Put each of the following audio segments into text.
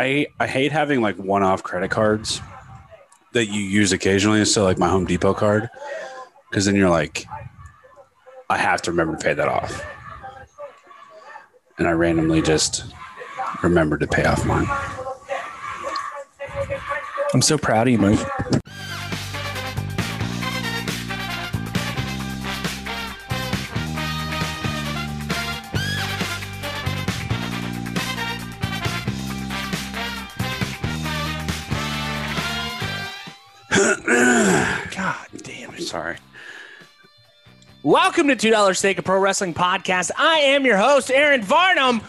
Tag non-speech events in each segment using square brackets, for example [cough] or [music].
I I hate having like one-off credit cards that you use occasionally. So like my Home Depot card, because then you're like, I have to remember to pay that off, and I randomly just remembered to pay off mine. I'm so proud of you, Mike. Welcome to $2 Steak, a pro wrestling podcast. I am your host, Aaron Varnum.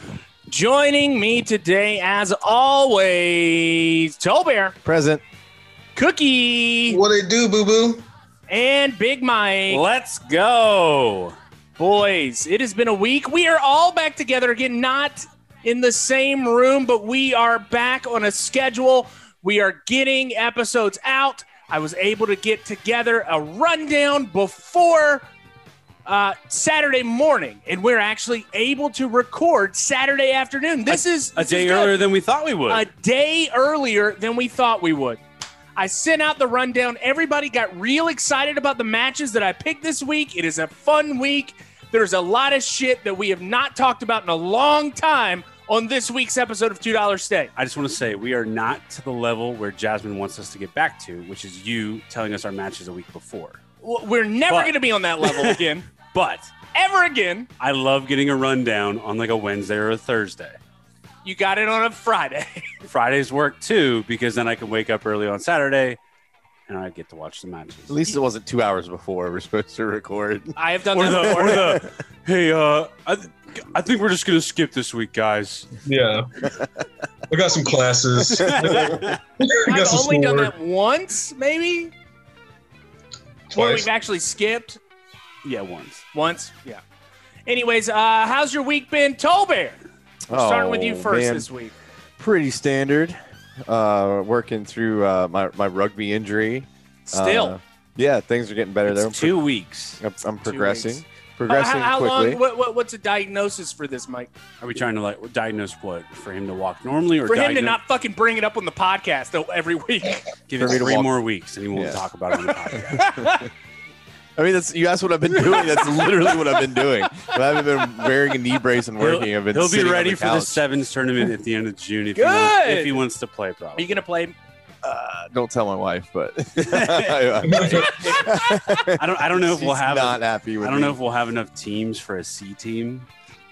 Joining me today, as always, Tolbear, Present. Cookie, What they do, boo boo? and Big Mike. Let's go. Boys, it has been a week. We are all back together again, not in the same room, but we are back on a schedule. We are getting episodes out. I was able to get together a rundown before uh, Saturday morning, and we're actually able to record Saturday afternoon. This is A this day is earlier than we thought we would. a day earlier than we thought we would. I sent out the rundown. Everybody got real excited about the matches that I picked this week. It is a fun week. There's a lot of shit that we have not talked about in a long time on this week's episode of $2 Steak. I just want to say we are not to the level where Jasmine wants us to get back to, which is you telling us our matches a week before. W- We're never But- going to be on that level [laughs] again, But ever again. I love getting a rundown on like a Wednesday or a Thursday. You got it on a Friday. [laughs] Fridays work too because then I can wake up early on Saturday and I get to watch the matches. At least it wasn't two hours before we're supposed to record. I have done or that the, before. or the hey, uh, I, th- I think we're just gonna skip this week, guys. Yeah. I got some classes. [laughs] I got I've some only done that once, maybe. Where we've actually skipped. Yeah, once. Once, yeah. Anyways, uh, how's your week been, Tolbear? Starting with you Oh, first man. this week. Pretty standard. Uh, working through uh, my, my rugby injury. Still, Uh, yeah, things are getting better there. I'm, It's two weeks. pro- I'm progressing. weeks. Progressing how, how quickly. long? What, what, what's a diagnosis for this, Mike? Are we trying to like diagnose what for him to walk normally, or For him to not fucking bring it up on the podcast though, every week. give for it me three walk- more weeks and he won't Yeah. talk about it on the podcast? [laughs] I mean, that's you asked what I've been doing. That's literally what I've been doing. I haven't been wearing a knee brace and working. I've been He'll be ready the for the sevens tournament at the end of June if, he wants, if he wants to play. Probably. Are you gonna play? Uh, don't tell my wife, but [laughs] I don't. I don't know if we'll have. not happy with I don't me. know if we'll have enough teams for a C team,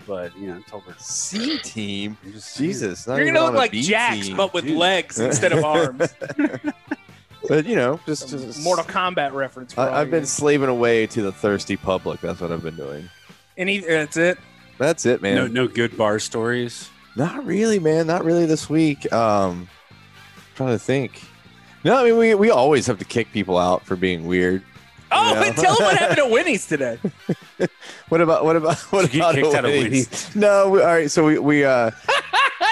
but you know, Tolbert. C team. Just- Jesus, You're gonna look like B Jax, team. but with Dude. legs instead of arms. [laughs] But you know, just, just Mortal Kombat reference. I, I've been slaving away to the thirsty public. That's what I've been doing. Any, that's it. That's it, man. No, no good bar stories. Not really, man. Not really this week. Um, trying to think. No, I mean we we always have to kick people out for being weird. Oh, Yeah. [laughs] and tell him what happened at [laughs] Winnie's today. [laughs] What about what about what Did about kicked out of Wendy's? Wendy's? No, we, all right. So we we uh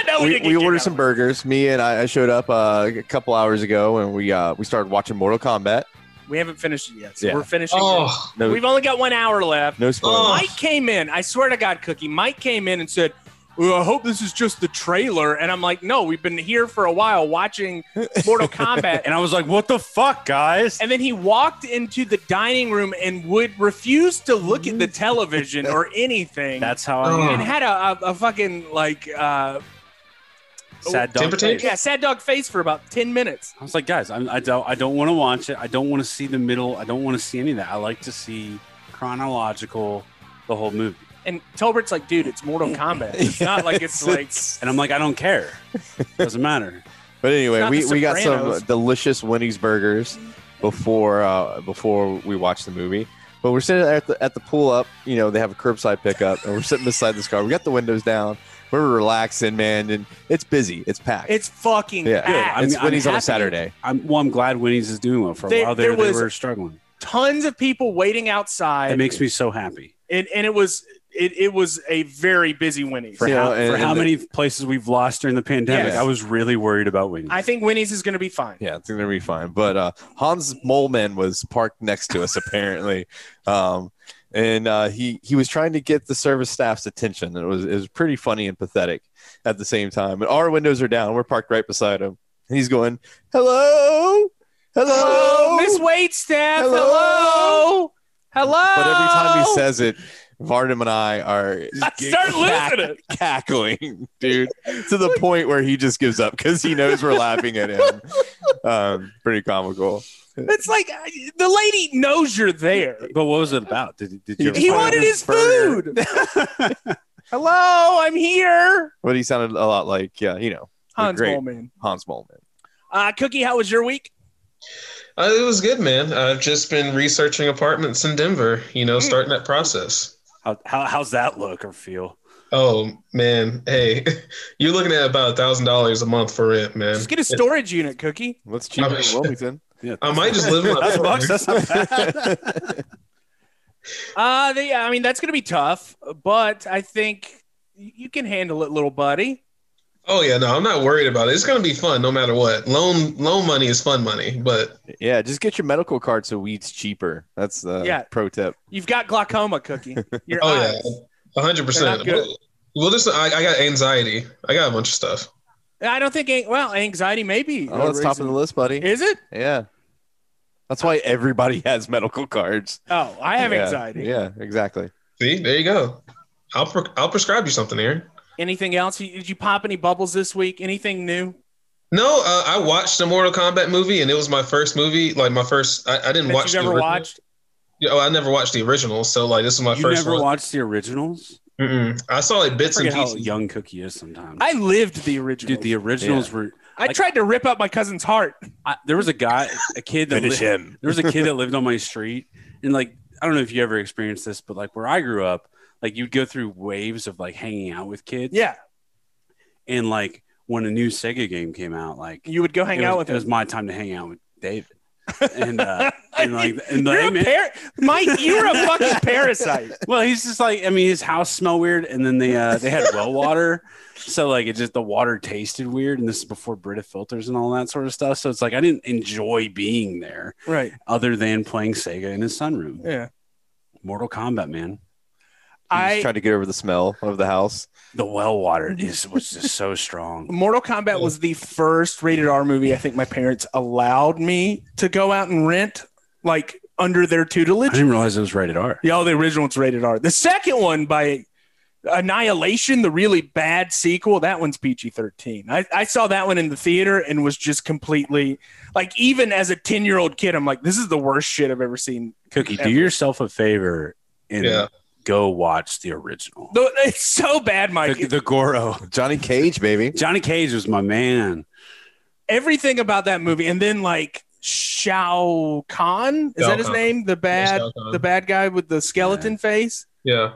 no, we, didn't we ordered out. some burgers. Me and I, I showed up uh, a couple hours ago, and we uh we started watching Mortal Kombat. We haven't finished it yet, so Yeah. we're finishing. Oh, No, We've only got one hour left. no spoilers. Oh. Mike came in. I swear to God, Cookie. Mike came in and said, well, "I hope this is just the trailer." And I'm like, "No, we've been here for a while watching Mortal Kombat." [laughs] And I was like, "What the fuck, guys?" And then he walked into the dining room and would refuse to look at the television or [laughs] anything. That's how I Oh. and had a, a, a fucking like uh, Sad dog. Timber face. yeah sad dog face for about ten minutes. I was like, guys, I'm, I don't, I don't want to watch it. I don't want to see the middle. I don't want to see any of that. I like to see chronological, the whole movie. And Tolbert's like, "Dude, it's Mortal Kombat. It's [laughs] not like it's like." And I'm like, I don't care. Doesn't matter. But anyway, we, we got some delicious Wendy's burgers before uh, before we watched the movie. But we're sitting at the at the pull up. You know, they have a curbside pickup, and we're sitting beside this car. We got the windows down. We're relaxing, man, and it's busy. It's packed. It's fucking yeah, packed. I'm- it's I'm Wendy's on a. Saturday. I'm, well, I'm glad Winnie's is doing well. For a There- while there, there they were struggling. Tons of people waiting outside. It makes me so happy. and, and it was it, it was a very busy Winnie's. For You how, and- for and how the- many places we've lost during the pandemic, Yes. I was really worried about Winnie's. I think Winnie's is going to be fine. Yeah, it's gonna be fine. But uh, Hans Moleman was parked next to us [laughs] apparently, um, and uh, he he was trying to get the service staff's attention. It was it was pretty funny and pathetic at the same time. And our windows are down. We're parked right beside him. And he's going, "Hello, hello, Hello, Miss Waitstaff. Hello. Hello. Hello. But every time he says it, Varnum and I are I start losing it. cackling, dude, to the point where he just gives up because he knows we're laughing at him. [laughs] Um, pretty comical. It's like uh, the lady knows you're there. But what was it about? Did, did you? He wanted his burger. food. [laughs] Hello, I'm here. But he sounded a lot like, yeah, you know, Hans great Moleman. Hans Moleman. Uh, Cookie, how was your week? Uh, it was good, man. I've just been researching apartments in Denver. You know, starting that process. How, how, how's that look or feel? Oh man, hey, [laughs] you're looking at about a thousand dollars a month for rent, man. Just get a storage unit, Cookie. What's cheaper than Wilmington? [laughs] Yeah, I might just live in my that's bucks. That's not bad. [laughs] Uh, they, I mean, that's going to be tough, but I think you can handle it, little buddy. Oh yeah, no, I'm not worried about it. It's gonna be fun no matter what. Loan loan money is fun money, but yeah, just get your medical card so weed's cheaper. That's the Yeah. pro tip. You've got glaucoma, Cookie. Your oh eyes. yeah, 100. percent. Well, just I, I got anxiety. I got a bunch of stuff. I don't think. Well, anxiety maybe. Oh, that's top of the list, buddy. Is it? Yeah. That's why everybody has medical cards. Oh, I have Yeah. anxiety. Yeah, exactly. See, there you go. I'll pre- I'll prescribe you something, Aaron. Anything else? Did you pop any bubbles this week? Anything new? No, uh, I watched the Mortal Kombat movie, and it was my first movie. Like my first, I, I didn't That watch you never original. watched? Yeah, Oh, I never watched the original, so like this is my you first never one. watched the originals? Mm-mm. I saw like I bits and forget how pieces. young Cookie is sometimes. I lived the original. Dude, the originals were. I tried to rip out my cousin's heart. I, there was a guy, a kid that Finish li- him. there was a kid that [laughs] lived on my street, and like I don't know if you ever experienced this, but like where I grew up, like you'd go through waves of like hanging out with kids. Yeah, And like when a new Sega game came out, like you would go hang out was, with it was my time to hang out with David. [laughs] And uh, and like and You're like, a par- Mike, you're a fucking [laughs] parasite. well, he's just like I mean, his house smelled weird, and then they uh, they had well water, so like it just the water tasted weird, and this is before Brita filters and all that sort of stuff. So it's like I didn't enjoy being there, Right. other than playing Sega in his sunroom. Yeah. Mortal Kombat, man, I I tried to get over the smell of the house. the well water is was just so strong. [laughs] Mortal Kombat was the first rated R movie I think my parents allowed me to go out and rent, like under their tutelage. I tutelage. didn't realize it was rated R. Yeah, oh, the original one's rated R. The second one by Annihilation, the really bad sequel, that one's PG 13. I, I saw that one in the theater and was just completely like, even as a 10 year old kid, I'm like, this is the worst shit I've ever seen. Cookie, do yourself a favor and Yeah. Go watch the original. Though It's so bad, Mike. The, the Goro. Johnny Cage, baby. Johnny Cage was my man. Everything about that movie. And then, like, Shao Kahn, is Shao that his Kahn. name? The bad, Shao Kahn. the bad guy with the skeleton face Yeah.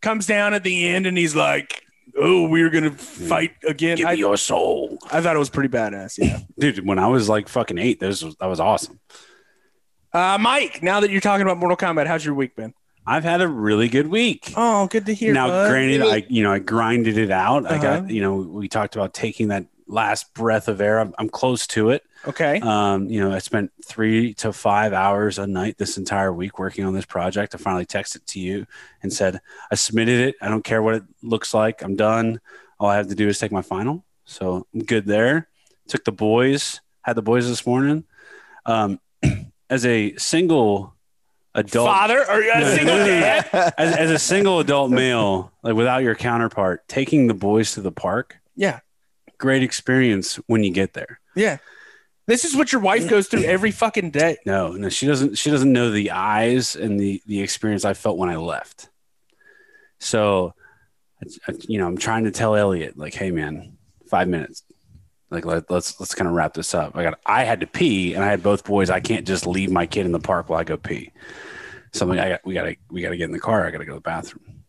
comes down at the end and he's like, oh, we're going to fight again. Give I, me your soul. I thought it was pretty badass. Yeah. [laughs] Dude, when I was like fucking eight, this was that was awesome. Uh, Mike, now that you're talking about Mortal Kombat, how's your week been? I've had a really good week. Oh, good to hear. now, bud. granted, I you know I grinded it out. I Uh-huh. got you know we talked about taking that last breath of air. I'm, I'm close to it. okay. Um, you know, I spent three to five hours a night this entire week working on this project. I finally texted to you and said I submitted it. I don't care what it looks like. I'm done. All I have to do is take my final. So I'm good there. Took the boys. Had the boys this morning. Um, [clears throat] as a single adult Father or a single dad? as, as a single adult male, like without your counterpart, taking the boys to the park, Yeah. great experience when you get there. Yeah. This is what your wife goes through every fucking day. No, no, she doesn't. She doesn't know the eyes and the the experience I felt when I left. So, I- you know, I'm trying to tell Elliot, like, hey, man, five minutes. Like let, let's let's kind of wrap this up. I got I had to pee and I had both boys. I can't just leave my kid in the park while I go pee. Something I got, we gotta we gotta get in the car. I gotta go to the bathroom.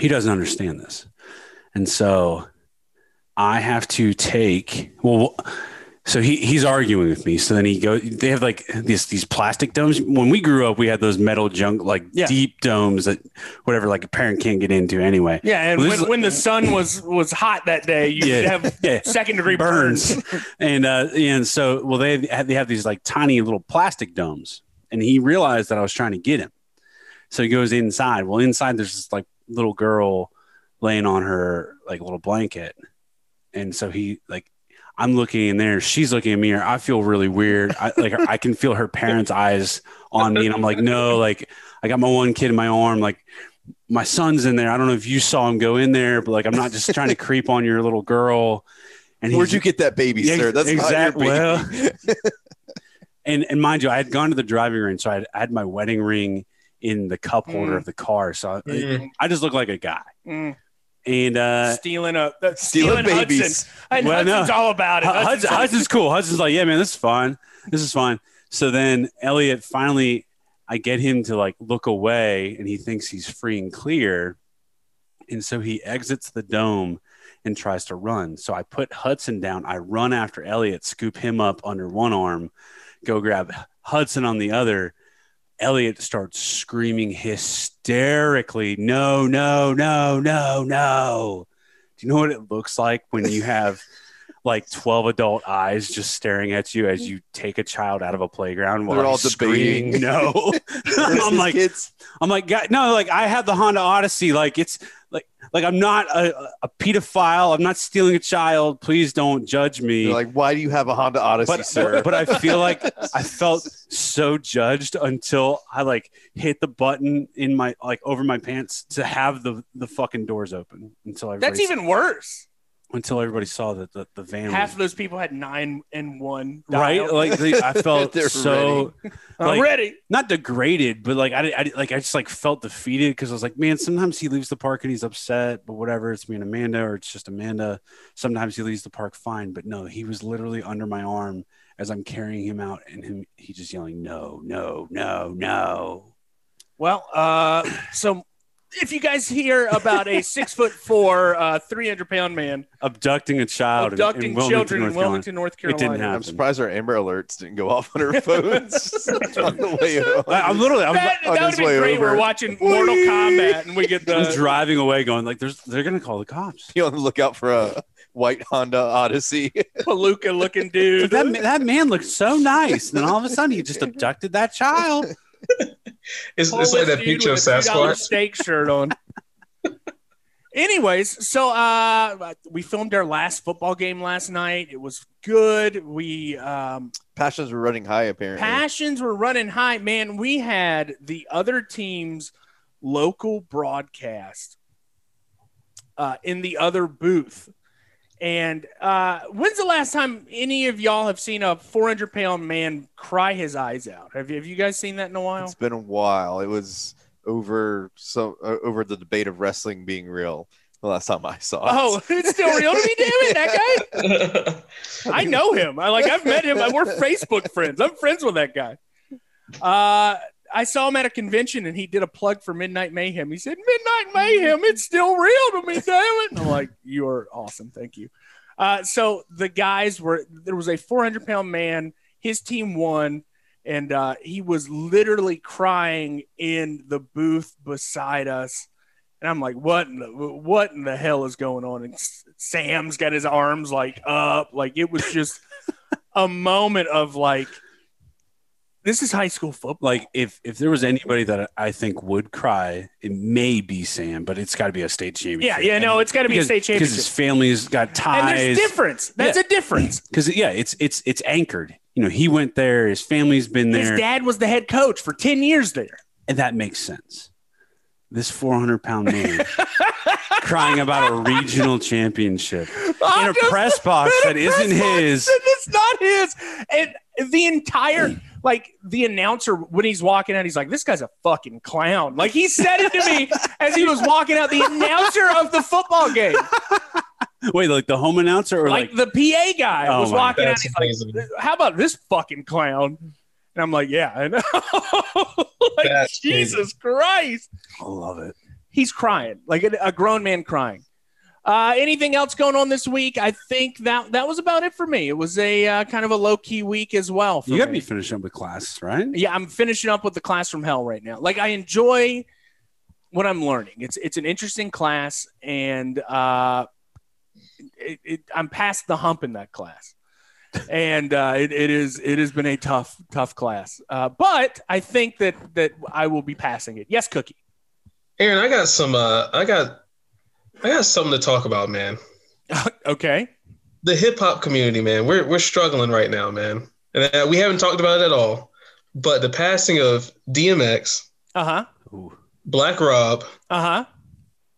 He doesn't understand this, and so I have to take well. So he, he's arguing with me. So then he goes. They have like these these plastic domes. When we grew up, we had those metal junk like Yeah. deep domes that whatever like a parent can't get into anyway. Yeah, and Well, when, is- when the sun was was hot that day, you Yeah. have [laughs] Yeah. second degree burns. burns. [laughs] and uh, and so well they have, they have these like tiny little plastic domes, and he realized that I was trying to get him. So he goes inside. Well, inside there's this like little girl laying on her like little blanket, and so he like I'm looking in there, she's looking at me, or I feel really weird. I like I can feel her parents' eyes on me, and I'm like, no, like I got my one kid in my arm, like my son's in there. I don't know if you saw him go in there, but like I'm not just trying to creep on your little girl. And Where'd you get that baby, Yeah, sir? That's exactly. not your baby. [laughs] and and mind you, I had gone to the driving range, so I had, I had my wedding ring in the cup holder Mm. of the car. So I, Mm. I just look like a guy. Mm. And uh, stealing a uh, Stealing stealing, babies. Hudson. And Well, no. All about it. Hudson, like, Hudson's cool. Hudson's like, yeah, man, this is fine. This is fine. So then Elliot finally, I get him to like look away, and he thinks he's free and clear, and so he exits the dome and tries to run. So I put Hudson down. I run after Elliot, scoop him up under one arm, go grab Hudson on the other. Elliot starts screaming hysterically, no, no, no, no, no. Do you know what it looks like when you have [laughs] like 12 adult eyes just staring at you as you take a child out of a playground while They're all he's screaming, debating. no. [laughs] [laughs] I'm like, kids. I'm like, God, no, like I have the Honda Odyssey. Like it's like, like I'm not a, a pedophile. I'm not stealing a child. Please don't judge me. They're like, why do you have a Honda Odyssey, but, sir? but I feel like I [laughs] felt so judged until I like hit the button in my like over my pants to have the the fucking doors open until I That's even worse. Until everybody saw that the, the van Half was, of those people had nine and one. right like they, I [laughs] felt They're so I'm like- ready. not degraded but like I, I like I just like felt defeated because I was like man sometimes he leaves the park and he's upset but whatever it's me and Amanda or it's just Amanda sometimes he leaves the park fine but no he was literally under my arm as I'm carrying him out and him he just yelling no no no no Well, uh, so if you guys hear about a six foot four, uh, 300 pound man abducting a child abducting in Wilmington, children North in Carolina. Wilmington, North It didn't Carolina, happen. I'm surprised our Amber Alerts didn't go off on our phones [laughs] on the way home. I, I'm literally I'm, that, on that would be way great. over. We're watching Mortal Kombat and we get I'm driving away going like there's they're gonna call the cops You on the lookout for a white Honda Odyssey. [laughs] palooka looking dude. that, that man looked so nice and then all of a sudden he just abducted that child It's, it's like that picture of a $2 Sasquatch. steak shirt on. [laughs] Anyways, so uh, we filmed our last football game last night. It was good. We um, Passions were running high, apparently. passions were running high. Man, we had the other team's local broadcast uh, in the other booth. And uh, when's the last time any of y'all have seen a 400 pound man cry his eyes out? Have you, have you guys seen that in a while? It's been a while. It was over so uh, over the debate of wrestling being real. The last time I saw it. Oh, [laughs] it's still real to me, damn it, that guy. [laughs] I know him. I like I've met him. We're Facebook friends. I'm friends with that guy. Uh I saw him at a convention and he did a plug for Midnight Mayhem. He said, Midnight Mayhem, it's still real to me, damn it. And I'm like, You're awesome. Thank you. Uh, so the guys were there was a 400 pound man, his team won, and uh, he was literally crying in the booth beside us. And I'm like, what in the what in the hell is going on? And Sam's got his arms like up, like it was just a moment of like, this is high school football. like if if there was anybody that I think would cry, it may be Sam, but it's got to be a state championship. yeah, yeah, no, it's got to be a state because his family's got ties. And there's difference. That's Yeah. a difference. Because yeah, it's it's it's anchored. You know, he went there. His family's been there. His dad was the head coach for 10 years there. and that makes sense. This 400 pound man [laughs] crying about a regional championship in I'm a just- press box in a that isn't his. It's not his. And the entire, like, the announcer, when he's walking out, he's like, this guy's a fucking clown. Like, he said it to me [laughs] as he was walking out, the announcer of the football game. Wait, like the home announcer or like, like, the PA guy Oh was my- walking out. That's He's amazing. like, "How about this fucking clown?" And I'm like, "Yeah, I know." [laughs] like That's crazy. Jesus Christ, I love it. he's crying like a, a grown man crying. Uh, anything else going on this week? I think that that was about it for me. It was a uh, kind of a low key week as well. For You got to me. be finishing up with class, right? Yeah, I'm finishing up with the class from hell right now. Like I enjoy what I'm learning. It's it's an interesting class, and uh, it, it, I'm past the hump in that class. and uh, it, it is it has been a tough tough class. Uh, but I think that that I will be passing it. Yes, Cookie. Aaron, I got some. Uh, I got, I got something to talk about, man. [laughs] okay. The hip hop community, man. We're we're struggling right now, man, and uh, we haven't talked about it at all. But the passing of DMX, Uh huh. Black Rob, Uh huh.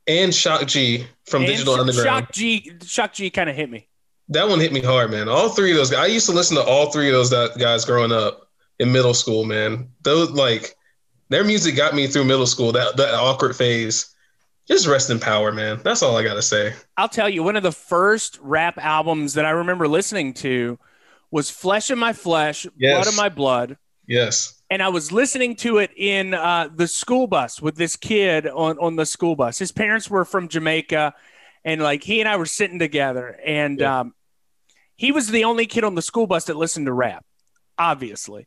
and Shock G from Digital Underground. Shock G. Shock G kind of hit me. That one hit me hard, man. All three of those guys. I used to listen to all three of those guys growing up in middle school, man. Those like their music got me through middle school. That that awkward phase. Just rest in power, man. That's all I gotta say. I'll tell you, one of the first rap albums that I remember listening to was Flesh of My Flesh, Yes. Blood of My Blood. Yes. And I was listening to it in uh, the school bus with this kid on, on the school bus. His parents were from Jamaica, and like he and I were sitting together, and Yeah. um, he was the only kid on the school bus that listened to rap, obviously.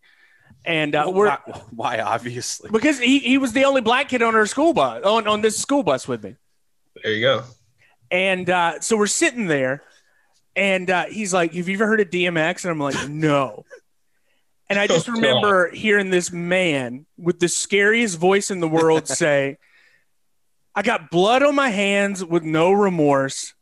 And uh, we're why, why? Obviously. because he, he was the only black kid on our school bus on, on this school bus with me. There you go. And uh, so we're sitting there, and uh, he's like, "Have you ever heard of DMX?" And I'm like, "No." And I just Oh, remember hearing this man with the scariest voice in the world [laughs] say, "I got blood on my hands with no remorse.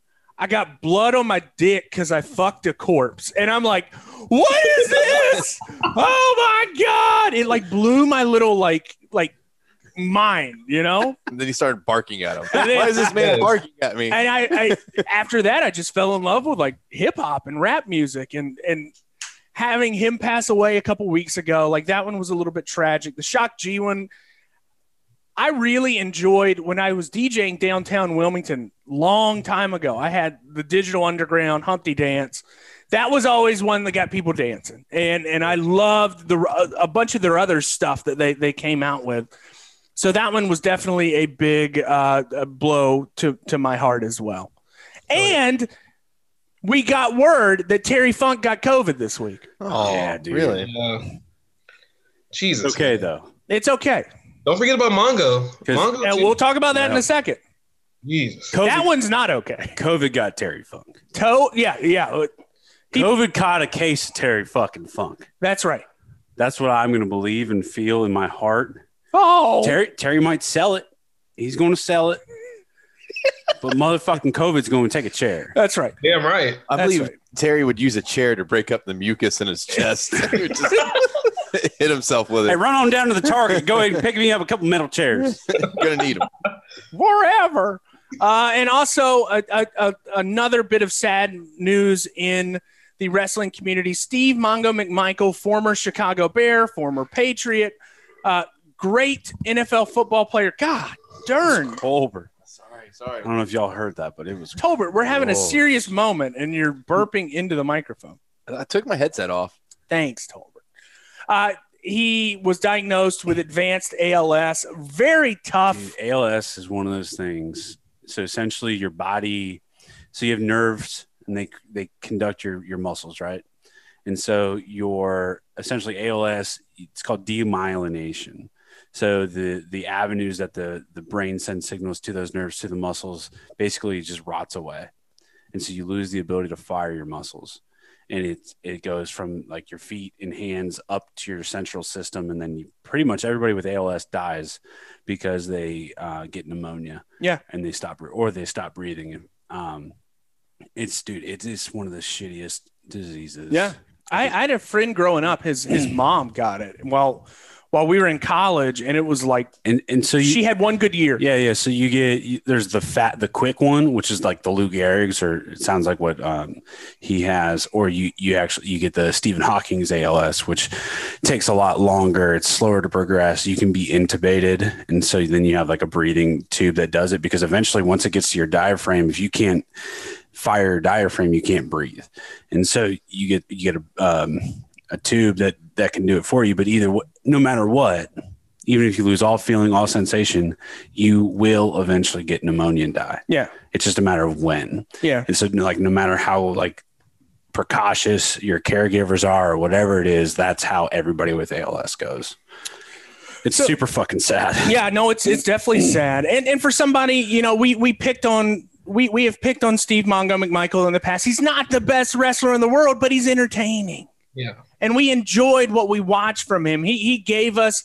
I got blood on my dick because I fucked a corpse." And I'm like, "What is this? oh my god!" It like blew my little like like mind, you know. And then he started barking at him. And then- Why is this man Yes. barking at me? and I, I after that I just fell in love with like hip hop and rap music and and having him pass away a couple weeks ago like that one was a little bit tragic the shock G one I really enjoyed when I was DJing downtown Wilmington long time ago I had the digital underground Humpty dance that was always one that got people dancing and and I loved the a bunch of their other stuff that they they came out with so that one was definitely a big uh, blow to to my heart as well. And we got word that Terry Funk got COVID this week. oh, Yeah, dude. really? Uh, Jesus. okay though. It's okay, Don't forget about Mongo. 'Cause- Mongo. and too. we'll talk about that in a second. Jesus. COVID, That one's not okay. COVID got Terry Funk. Toe, yeah, yeah, He- COVID caught a case of Terry fucking Funk. that's right. That's what I'm going to believe and feel in my heart. Oh, Terry Terry might sell it. He's going to sell it. [laughs] but motherfucking COVID's going to take a chair. that's right. Damn right. I That's believe right. Terry would use a chair to break up the mucus in his chest. [laughs] [laughs] he would just hit himself with it. Hey, run on down to the Target. Go ahead and pick me up a couple metal chairs. [laughs] Gonna need them forever. Uh, and also a, a, a, another bit of sad news in the wrestling community. Steve Mongo McMichael, former Chicago Bear, former Patriot, uh, great NFL football player. God darn. Colbert. Sorry, sorry. I don't know if y'all heard that, but it was Tolbert, we're having a serious moment and you're burping into the microphone. I took my headset off. Thanks, Tolbert. Uh, he was diagnosed with advanced ALS. Very tough. Dude, ALS is one of those things. So essentially, your body, so you have nerves, and they they conduct your your muscles, right? And so your essentially ALS, it's called demyelination. So the the avenues that the the brain sends signals to those nerves to the muscles basically just rots away, and so you lose the ability to fire your muscles. And it it goes from like your feet and hands up to your central system, and then you, pretty much everybody with ALS dies because they uh, get pneumonia. Yeah. and they stop or they stop breathing. Um, it's dude, it is one of the shittiest diseases. Yeah. I, I had a friend growing up. His his mom got it while while we were in college, and it was like and and so you, she had one good year. yeah, yeah. So you get you, there's the fat, the quick one, which is like the Lou Gehrig's, or it sounds like what um, he has, or you you actually you get the Stephen Hawking's ALS, which takes a lot longer. It's slower to progress. You can be intubated, and so then you have like a breathing tube that does it because eventually, once it gets to your diaphragm, if you can't fire your diaphragm, you can't breathe, and so you get you get a um, a tube that that can do it for you. But either no matter what, even if you lose all feeling, all sensation, you will eventually get pneumonia and die. Yeah. It's just a matter of when. Yeah. And so, like, no matter how like precautious your caregivers are or whatever it is, that's how everybody with ALS goes. It's So- super fucking sad. [laughs] Yeah, no, it's it's definitely sad. And and for somebody, you know, we we picked on we we have picked on Steve Mongo McMichael in the past. He's not the best wrestler in the world, but he's entertaining. Yeah. And we enjoyed what we watched from him. He he gave us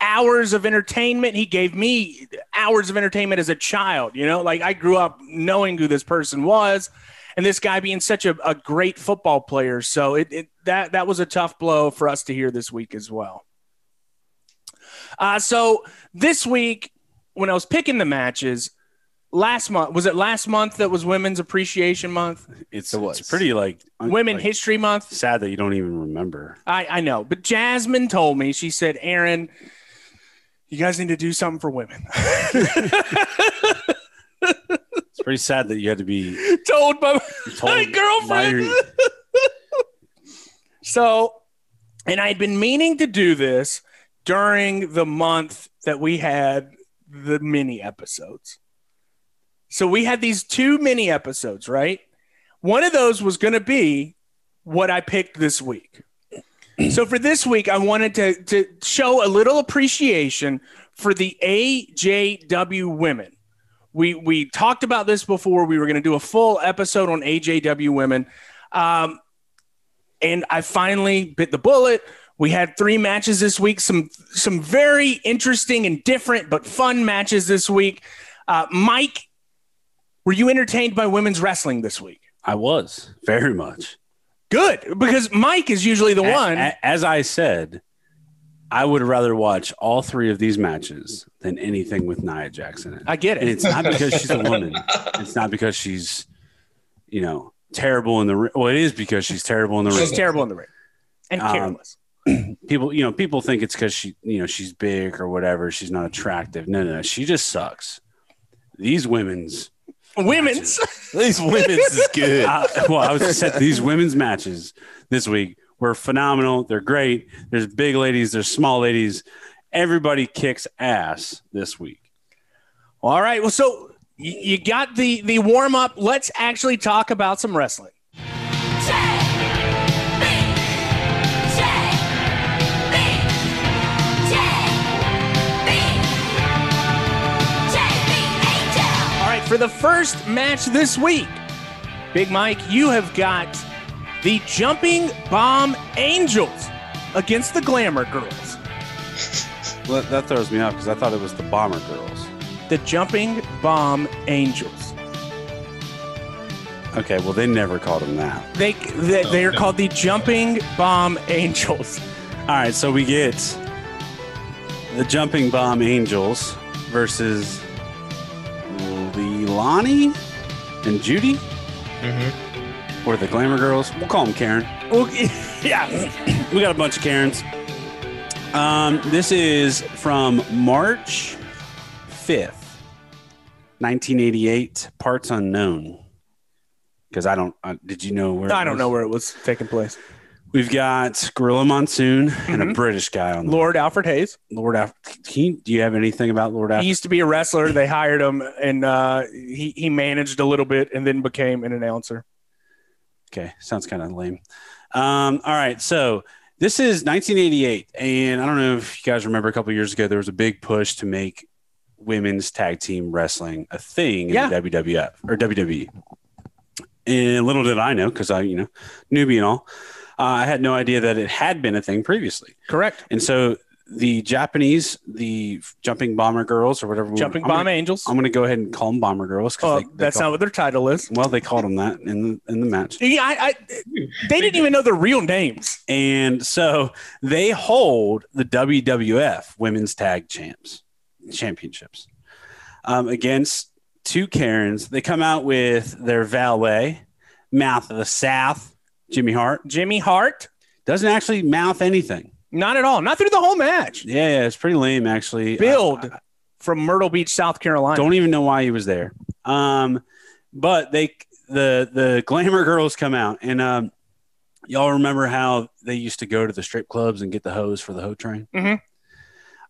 hours of entertainment. He gave me hours of entertainment as a child. You know, like I grew up knowing who this person was, and this guy being such a, a great football player. So it, it that that was a tough blow for us to hear this week as well. Uh, so this week, when I was picking the matches, last month was it last month that was Women's Appreciation Month, It's It was. it's pretty like un- Women like, History Month. Sad that you don't even remember. I, I know, but Jasmine told me, she said, Aaron, you guys need to do something for women. [laughs] It's pretty sad that you had to be told by [laughs] told [laughs] my by girlfriend. your- so, and I'd been meaning to do this during the month that we had the mini episodes. So we had these two mini episodes, right? One of those was going to be what I picked this week. so for this week, I wanted to, to show a little appreciation for the AJW women. We we talked about this before. We were going to do a full episode on AJW women, um, and I finally bit the bullet. We had three matches this week. Some some very interesting and different but fun matches this week. Uh, Mike, were you entertained by women's wrestling this week? I was very much. Good, because Mike is usually the A- one. a- as I said, I would rather watch all three of these matches than anything with Nia Jackson I get And it. it's not because she's a woman. It's not because she's, you know, terrible in the ring. Well, it is because she's terrible in the ring. She's terrible in the ring and Um, careless. [clears throat] People, you know, people think it's because she, you know, she's big or whatever. She's not attractive. No, no, no. She just sucks. These women's, Women's. [laughs] These women's is good. uh, well, I was just saying these women's matches this week were phenomenal. They're great. There's big ladies. There's small ladies. Everybody kicks ass this week. All right. Well, so y- you got the the warm up. Let's actually talk about some wrestling. For the first match this week, Big Mike, you have got the Jumping Bomb Angels against the Glamour Girls. Well, that throws me off because I thought it was the Bomber Girls. The Jumping Bomb Angels. Okay, well, they never called them that. They they, they are called the Jumping Bomb Angels. All right, so we get the Jumping Bomb Angels versus Lonnie and Judy, Mm-hmm. or the Glamour Girls. We'll call them Karen. Well, [laughs] yeah, We got a bunch of Karens. Um, this is from March 5th, 1988, parts unknown. Because I don't, uh, did you know where? I don't was? know where it was taking place. We've got Gorilla Monsoon and a Mhm. British guy on the Lord Alfred Hayes. Lord. He, do you have anything about Lord Alfred? He used to be a wrestler. They hired him, and uh, he he managed a little bit, and then became an announcer. Okay, sounds kind of lame. Um, all right, so this is 1988, and I don't know if you guys remember a couple years ago there was a big push to make women's tag team wrestling a thing in Yeah. the WWF or WWE. And little did I know, because I, you know, newbie and all, uh, I had no idea that it had been a thing previously. Correct. And so the Japanese, the jumping bomber girls or whatever, Jumping I'm Bomb Gonna, Angels. I'm going to go ahead and call them bomber girls. 'cause Oh, they- they that's not what their title is. well, they called them that in the, in the match. Yeah, I, I, they didn't even know their real names. And so they hold the WWF Women's Tag Champs Championships um, against two Karens. They come out with their valet, Mouth of the South, Jimmy Hart. Jimmy Hart, Doesn't actually mouth anything. not at all. Not through the whole match. Yeah, yeah it's pretty lame, actually. Build I- from Myrtle Beach, South Carolina. don't even know why he was there. Um, but they the the glamour girls come out and um, y'all remember how they used to go to the strip clubs and get the hose for the hoe train? Mm-hmm.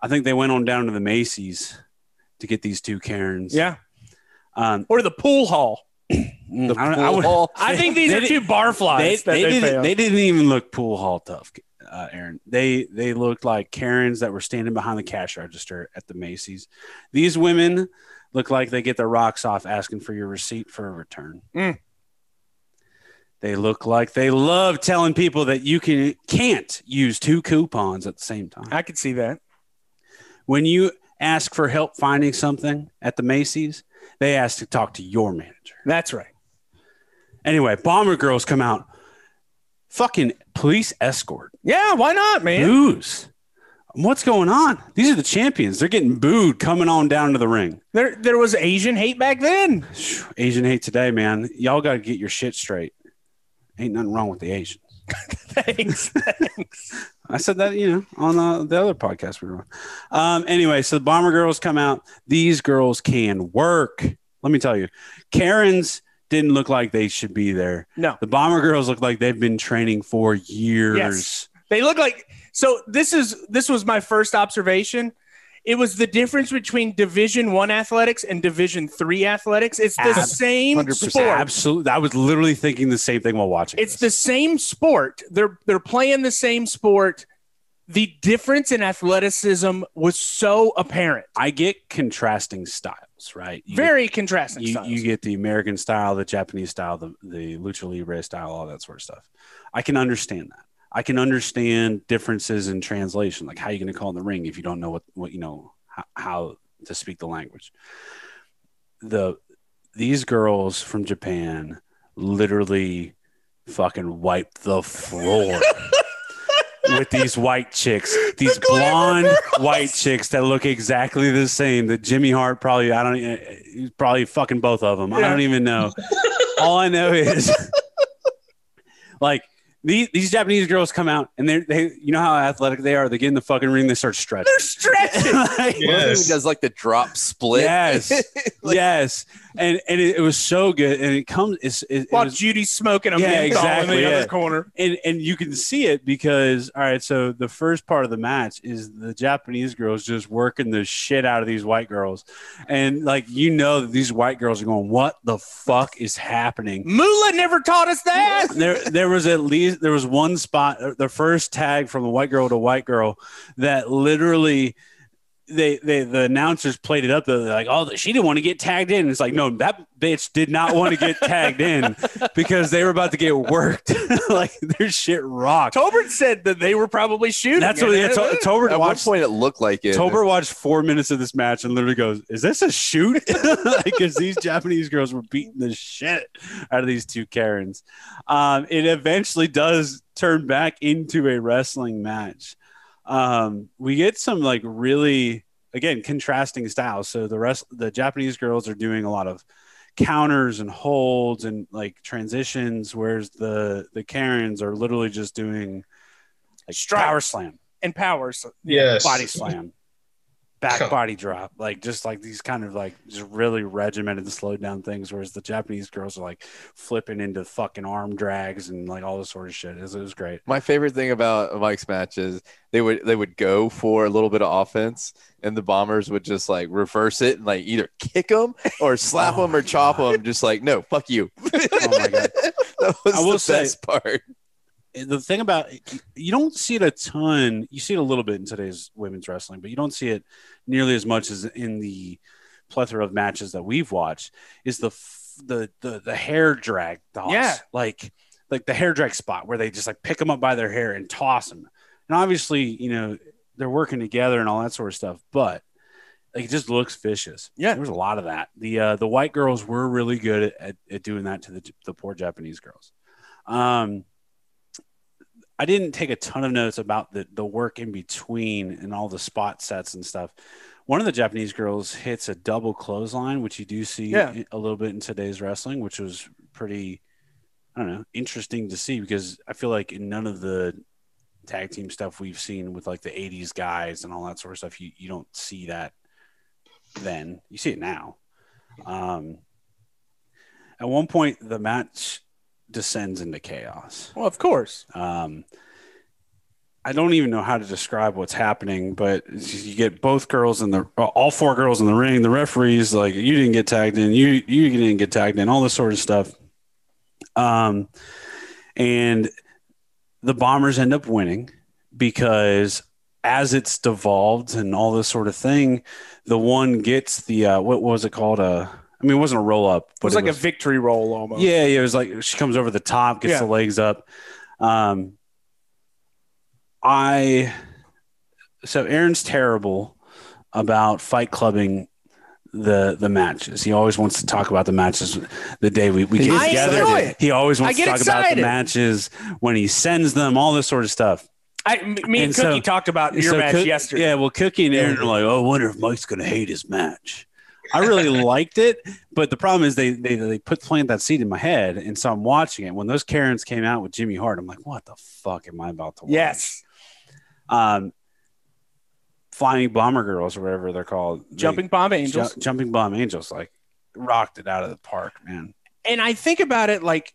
I think they went on down to the Macy's to get these two Karens. yeah, Um, or the pool hall. I, don't- I would- I think these are two barflies. they, they, they didn't, they didn't even look pool hall tough, uh, Aaron. They they looked like Karens that were standing behind the cash register at the Macy's. These women look like they get their rocks off asking for your receipt for a return. Mm. They look like they love telling people that you can can't use two coupons at the same time. I could see that. When you ask for help finding something at the Macy's, they asked to talk to your manager. That's right. Anyway, Bomber Girls come out. Fucking police escort. Yeah, why not, man? Booze. What's going on? These are the champions. They're getting booed coming on down to the ring. There, there was Asian hate back then. Asian hate today, man. Y'all got to get your shit straight. Ain't nothing wrong with the Asians. [laughs] Thanks, thanks. [laughs] I said that, you know, on uh, the other podcast we were on. Um, anyway, so the Bomber Girls come out. These girls can work. Let me tell you, Karens didn't look like they should be there. No, The Bomber Girls look like they've been training for years. Yes. they look like. So this is this was my first observation. It was the difference between Division One athletics and Division Three athletics. It's the Ab- same 100%. sport. Absolutely. I was literally thinking the same thing while watching. It's the same sport. They're they're playing the same sport. The difference in athleticism was so apparent. I get contrasting styles, right? You Very contrasting you, styles. you get the American style, the Japanese style, the, the lucha libre style, all that sort of stuff. I can understand that. I can understand differences in translation, like how are you're going to call in the ring if you don't know what, what you know how, how to speak the language. The these girls from Japan literally fucking wiped the floor [laughs] with these white chicks, these blonde white chicks that look exactly the same. That Jimmy Hart probably, I don't, he's probably fucking both of them. I don't even know. [laughs] All I know is [laughs] like these, these Japanese girls come out and they're, they, you know how athletic they are. They get in the fucking ring, they start stretching. They're stretching. [laughs] Like, One of them Yes. does like the drop split. Yes. [laughs] Like- yes, and and it, it was so good, and it comes. It's, it, it While was, Judy's smoking a Yeah, menthol exactly, in the yeah. other corner. and and you can see it because all right so the first part of the match is the japanese girls just working the shit out of these white girls and like you know that these white girls are going what the fuck is happening Moolah never taught us that. there there was at least there was one spot the first tag from a white girl to white girl that literally they, they the announcers played it up. They're like, "Oh, she didn't want to get tagged in." It's like, no, that bitch did not want to get tagged in [laughs] because they were about to get worked. [laughs] like their shit rocked. Tobert said that they were probably shooting. That's what yeah, to- Tobert At one point, it looked like it. Tobert watched four minutes of this match and literally goes, "Is this a shoot?" [laughs] Because these Japanese girls were beating the shit out of these two Karens. Um, it eventually does turn back into a wrestling match. Um, we get some like really again contrasting styles. So the rest, the Japanese girls are doing a lot of counters and holds and like transitions, whereas the the Karens are literally just doing like Strike. power slam and powers. Yes. body slam, back Come- body drop, like just like these kind of like just really regimented, slowed down things. Whereas the Japanese girls are like flipping into fucking arm drags and like all this sort of shit. It was, it was great. My favorite thing about Mike's matches, they would they would go for a little bit of offense, and the bombers would just like reverse it and like either kick them or slap Oh them or my chop God. them. Just like no, fuck you. Oh my god! [laughs] that was I will the say- best part. The thing about you don't see it a ton. You see it a little bit in today's women's wrestling, but you don't see it nearly as much as in the plethora of matches that we've watched. Is the the the the hair drag toss? Yeah. like like the hair drag spot where they just like pick them up by their hair and toss them. And obviously, you know, they're working together and all that sort of stuff, but like, it just looks vicious. Yeah. there was a lot of that. The uh, the white girls were really good at, at, at doing that to the the poor Japanese girls. Um, I didn't take a ton of notes about the the work in between and all the spot sets and stuff. One of the Japanese girls hits a double clothesline, which you do see Yeah. a little bit in today's wrestling, which was pretty, I don't know, interesting to see because I feel like in none of the tag team stuff we've seen with like the 80s guys and all that sort of stuff, you, you don't see that then. You see it now. Um, at one point, the match descends into chaos. Well, of course. Um, I don't even know how to describe what's happening, but you get both girls in the all four girls in the ring. The referees like you didn't get tagged in, you you didn't get tagged in, all this sort of stuff. Um, and the bombers end up winning because as it's devolved and all this sort of thing, the one gets the uh, what was it called? Uh, I mean, it wasn't a roll up, But It was like a victory roll almost. yeah, yeah. It was like she comes over the top, gets Yeah. the legs up. Um, I so Aaron's terrible about fight clubbing the the matches. He always wants to talk about the matches the day we, we get I together. He always wants to talk about the matches when he sends them, all this sort of stuff. I, me and, And so- Cookie talked about your So match Cook- yesterday. Yeah, well, Cookie and Aaron are like, oh, I wonder if Mike's going to hate his match. I really liked it, but the problem is they, they they put plant that seed in my head, and so I'm watching it. When those Karens came out with Jimmy Hart, I'm like, what the fuck am I about to watch? Yes. Um, Flying Bomber Girls or whatever they're called, They- Jumping Bomb Angels. Ju- Jumping Bomb Angels, like rocked it out of the park, man. and I think about it like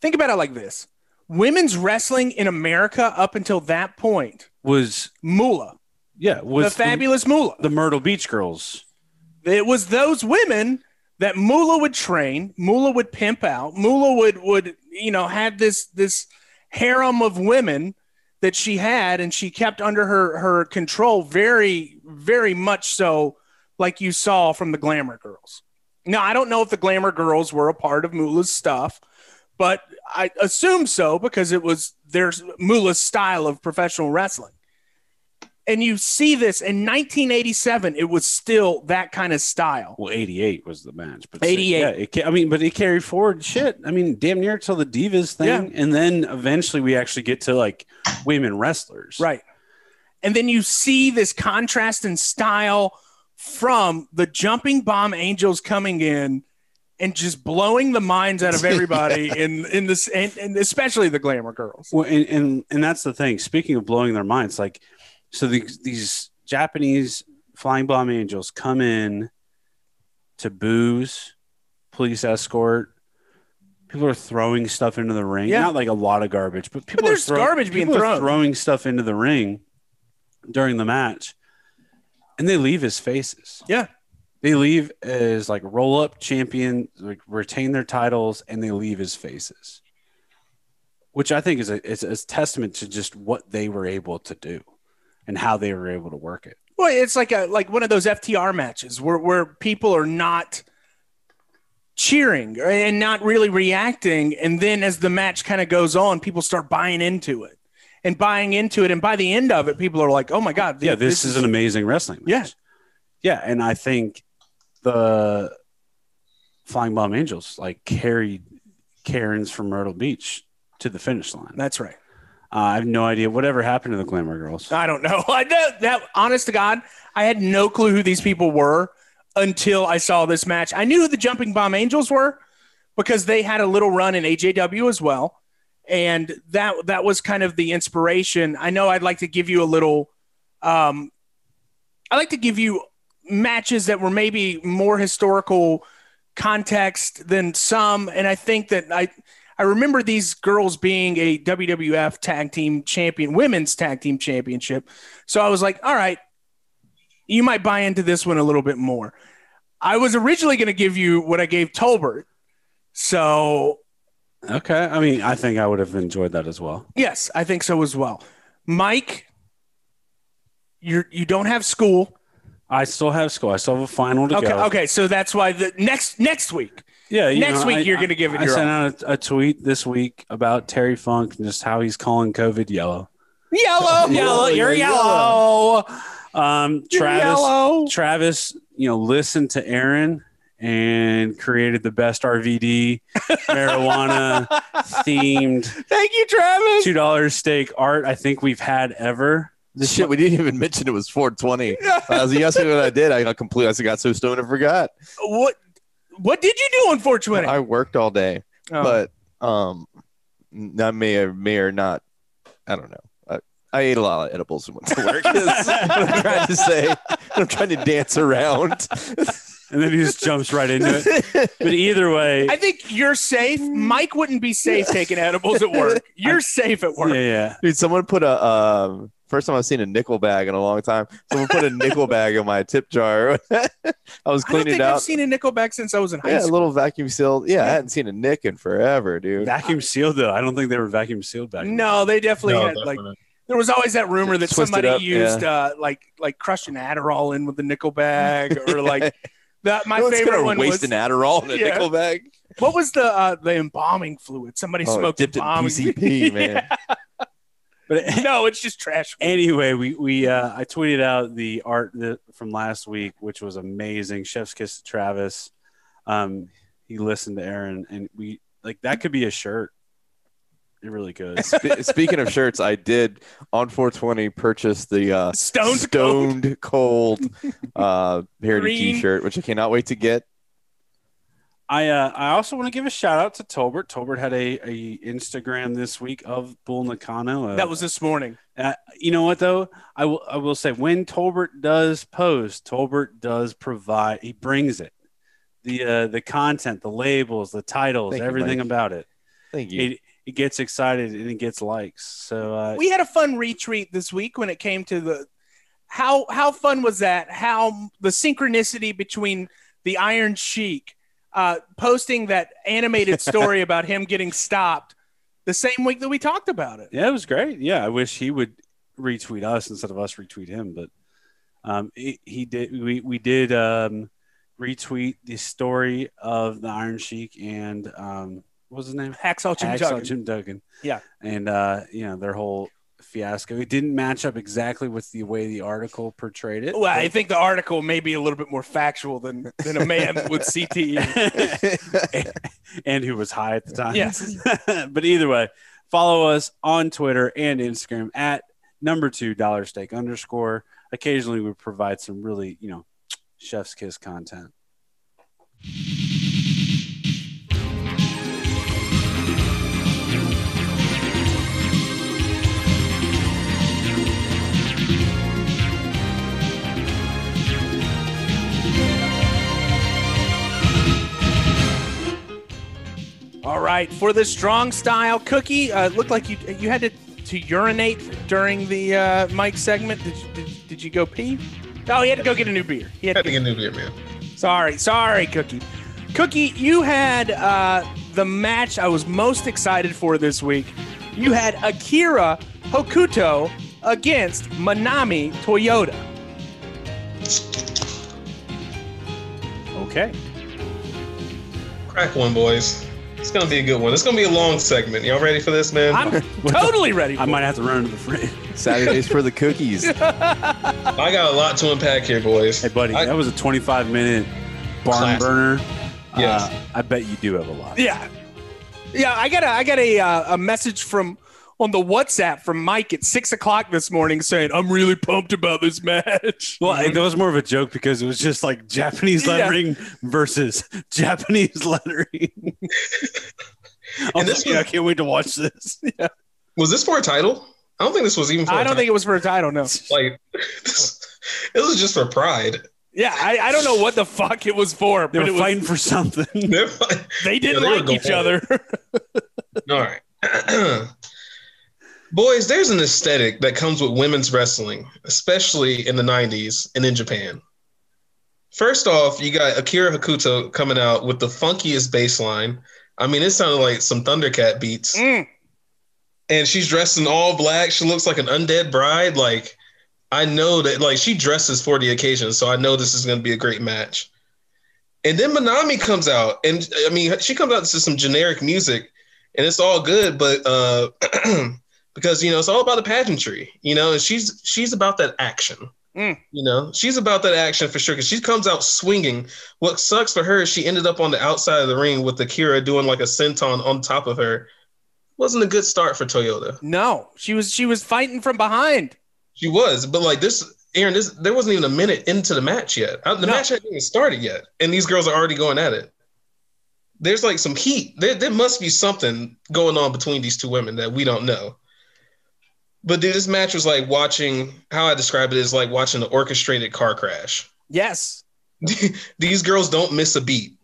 think about it like this. Women's wrestling in America up until that point, Was Moolah, yeah, was the fabulous Moolah. the Myrtle Beach Girls. It was those women that Moolah would train, Moolah would pimp out, Moolah would would you know have this this harem of women that she had and she kept under her her control very very much so like you saw from the glamour girls. Now I don't know if the glamour girls were a part of Moolah's stuff, but I assume so because it was their Moolah's style of professional wrestling. And you see this in 1987, it was still that kind of style. Well, 88 was the match, but 88. Yeah, it, ca- I mean, but it carried forward shit. I mean, damn near till the Divas thing, Yeah. and then eventually we actually get to like women wrestlers. Right. And then you see this contrast in style from the jumping bomb angels coming in and just blowing the minds out of [laughs] everybody in in this and, and especially the glamour girls. Well, and, and and that's the thing. Speaking of blowing their minds, like so these these Japanese flying bomb angels come in to booze, police escort. People are throwing stuff into the ring. Yeah. Not like a lot of garbage, but people there's are throw- garbage being thrown. throwing stuff into the ring during the match, and they leave as faces. Yeah. They leave as like roll up champion, like retain their titles, and they leave as faces which I think is a, is a testament to just what they were able to do and how they were able to work it. Well, it's like a like one of those FTR matches where where people are not cheering and not really reacting, and then as the match kind of goes on, people start buying into it and buying into it, and by the end of it, people are like, "Oh my god, Yeah, this, is, an amazing wrestling match. Yeah, and I think the Flying Bomb Angels like carried Karens from Myrtle Beach to the finish line. that's right." Uh, I have no idea whatever happened to the Glamour Girls. I don't know. [laughs] I know that honest to God, I had no clue who these people were until I saw this match. I knew who the Jumping Bomb Angels were because they had a little run in AJW as well. And that that was kind of the inspiration. I know I'd like to give you a little um I like to give you matches that were maybe more historical context than some and I think that I I remember these girls being a WWF tag team champion, women's tag team championship. So I was like, all right, you might buy into this one a little bit more. I was originally going to give you what I gave Tolbert. So, Okay, I mean, I think I would have enjoyed that as well. yes, I think so as well. Mike, you're, you don't have school. I still have school. I still have a final to Okay, go. okay. So that's why the next next week. Yeah, you Next know, week I- you're gonna give it I your sent out a, a tweet this week about Terry Funk and just how he's calling COVID yellow. Yellow, yellow, you're yellow. Um, You're Travis, yellow. Travis, you know, listened to Aaron and created the best RVD [laughs] marijuana themed Thank you, Travis. two dollars steak art I think we've had ever. The shit we didn't even mention it was 420. I was yesterday when I did. I got completely. I got so stoned I forgot. What what did you do on 420? I worked all day, Oh. but um, I may or may or not. I don't know. I, I ate a lot of edibles and went to work. [laughs] is what I'm trying to say. I'm trying to dance around. And then he just jumps right into it. But either way, I think you're safe. Mike wouldn't be safe taking edibles at work. [laughs] You're safe at yeah, work. yeah. Dude, someone put a um. First time I've seen a nickel bag in a long time. Someone put a nickel bag in my tip jar. [laughs] I was I don't think it out. I've seen a nickel bag since I was in high school. yeah, a little vacuum sealed. Yeah, I hadn't seen a nick in forever, dude. Vacuum sealed though. I don't think they were vacuum sealed back. then. No, they definitely No, had like. There was always that rumor that Twist it somebody up, used yeah. uh, like like crushing Adderall in with the nickel bag, [laughs] or like that. My no favorite one waste was an Adderall in a [laughs] Yeah. nickel bag. what was the uh, the embalming fluid? Somebody Oh, smoked dipped in embalming. PCP, man. But [laughs] no, it's just trash. anyway, we we uh, I tweeted out the art that, from last week, which was amazing. Chef's kiss to Travis. Um, he listened to Aaron, and we like that could be a shirt. It really could. Spe- Speaking of shirts, I did on 420 purchase the uh, Stoned stoned cold uh, [laughs] Heritage Green. T-shirt, which I cannot wait to get. I uh, I also want to give a shout out to Tolbert. Tolbert had a, a Instagram this week of Bull Nakano. Uh, That was this morning. Uh, you know what though? I will I will say when Tolbert does post, Tolbert does provide. He brings it. The uh, the content, the labels, the titles, Thank everything Mike. about it. Thank you. It it gets excited and it gets likes. So uh, we had a fun retreat this week when it came to the how how fun was that? How the synchronicity between the Iron Sheik uh, posting that animated [laughs] story about him getting stopped the same week that we talked about it. yeah, it was great. Yeah, I wish he would retweet us instead of us retweet him, but um, he, he did. We we did um, retweet the story of the Iron Sheik and um, what was his name? Hacksaw Jim Hacksaw Duggan. Jim Duggan. Yeah. And uh, you know, their whole fiasco. It didn't match up exactly with the way the article portrayed it. Well, I think the article may be a little bit more factual than than a man with [laughs] CTE. and who was high at the time. Yes. [laughs] but either way, follow us on Twitter and Instagram at number two dollar steak underscore. Occasionally we provide some really, you know, chef's kiss content. All right, for the strong style cookie, uh, it looked like you you had to, to urinate during the uh, Mike segment. Did you, did, did you go pee? Oh, he had to go get a new beer. He had Had to to get a new beer, man. Sorry, sorry, Cookie. Cookie, you had uh, the match I was most excited for this week. You had Akira Hokuto against Manami Toyota. Okay. Crack one, boys. It's gonna be a good one. It's gonna be a long segment. Y'all ready for this, man? I'm [laughs] totally ready. For I might have to run to the fridge. Saturdays for the cookies. [laughs] I got a lot to unpack here, boys. Hey buddy, I- that was a twenty five minute barn Classic. burner. Yes. Uh, I bet you do have a lot. Yeah, yeah. I got a I got a uh, a message from on the WhatsApp from Mike at six o'clock this morning saying I'm really pumped about this match. Well, that was more of a joke because it was just like Japanese Yeah. lettering versus Japanese lettering. [laughs] I, And this like, yeah, I can't wait to watch this. [laughs] Was this for a title? I don't think this was even for I a don't think it was for a title. No. [laughs] like it was just for pride. Yeah, I, I don't know what the fuck it was for, They but were it was, fighting for something. They're they didn't Yeah, they like each other. All right. Boys, there's an aesthetic that comes with women's wrestling, especially in the 90s and in Japan. First off, you got Akira Hokuto coming out with the funkiest bass line. I mean, it sounded like some Thundercat beats. Mm. And she's dressed in all black. She looks like an undead bride. Like, I know that, like, she dresses for the occasion. So I know this is going to be a great match. And then Manami comes out. And I mean, she comes out to some generic music and it's all good. But, uh, [clears throat] because, you know, it's all about the pageantry, you know, and she's, she's about that action. Mm. You know, she's about that action for sure because she comes out swinging. What sucks for her is she ended up on the outside of the ring with Akira doing like a senton on top of her. Wasn't a good start for Toyota. No, she was she was fighting from behind. She was, but like this, Aaron, this there wasn't even a minute into the match yet. The No. match hadn't even started yet, and these girls are already going at it. There's like some heat. There, there must be something going on between these two women that we don't know. But dude, this match was like watching. How I describe it is like watching an orchestrated car crash. Yes. [laughs] these girls don't miss a beat.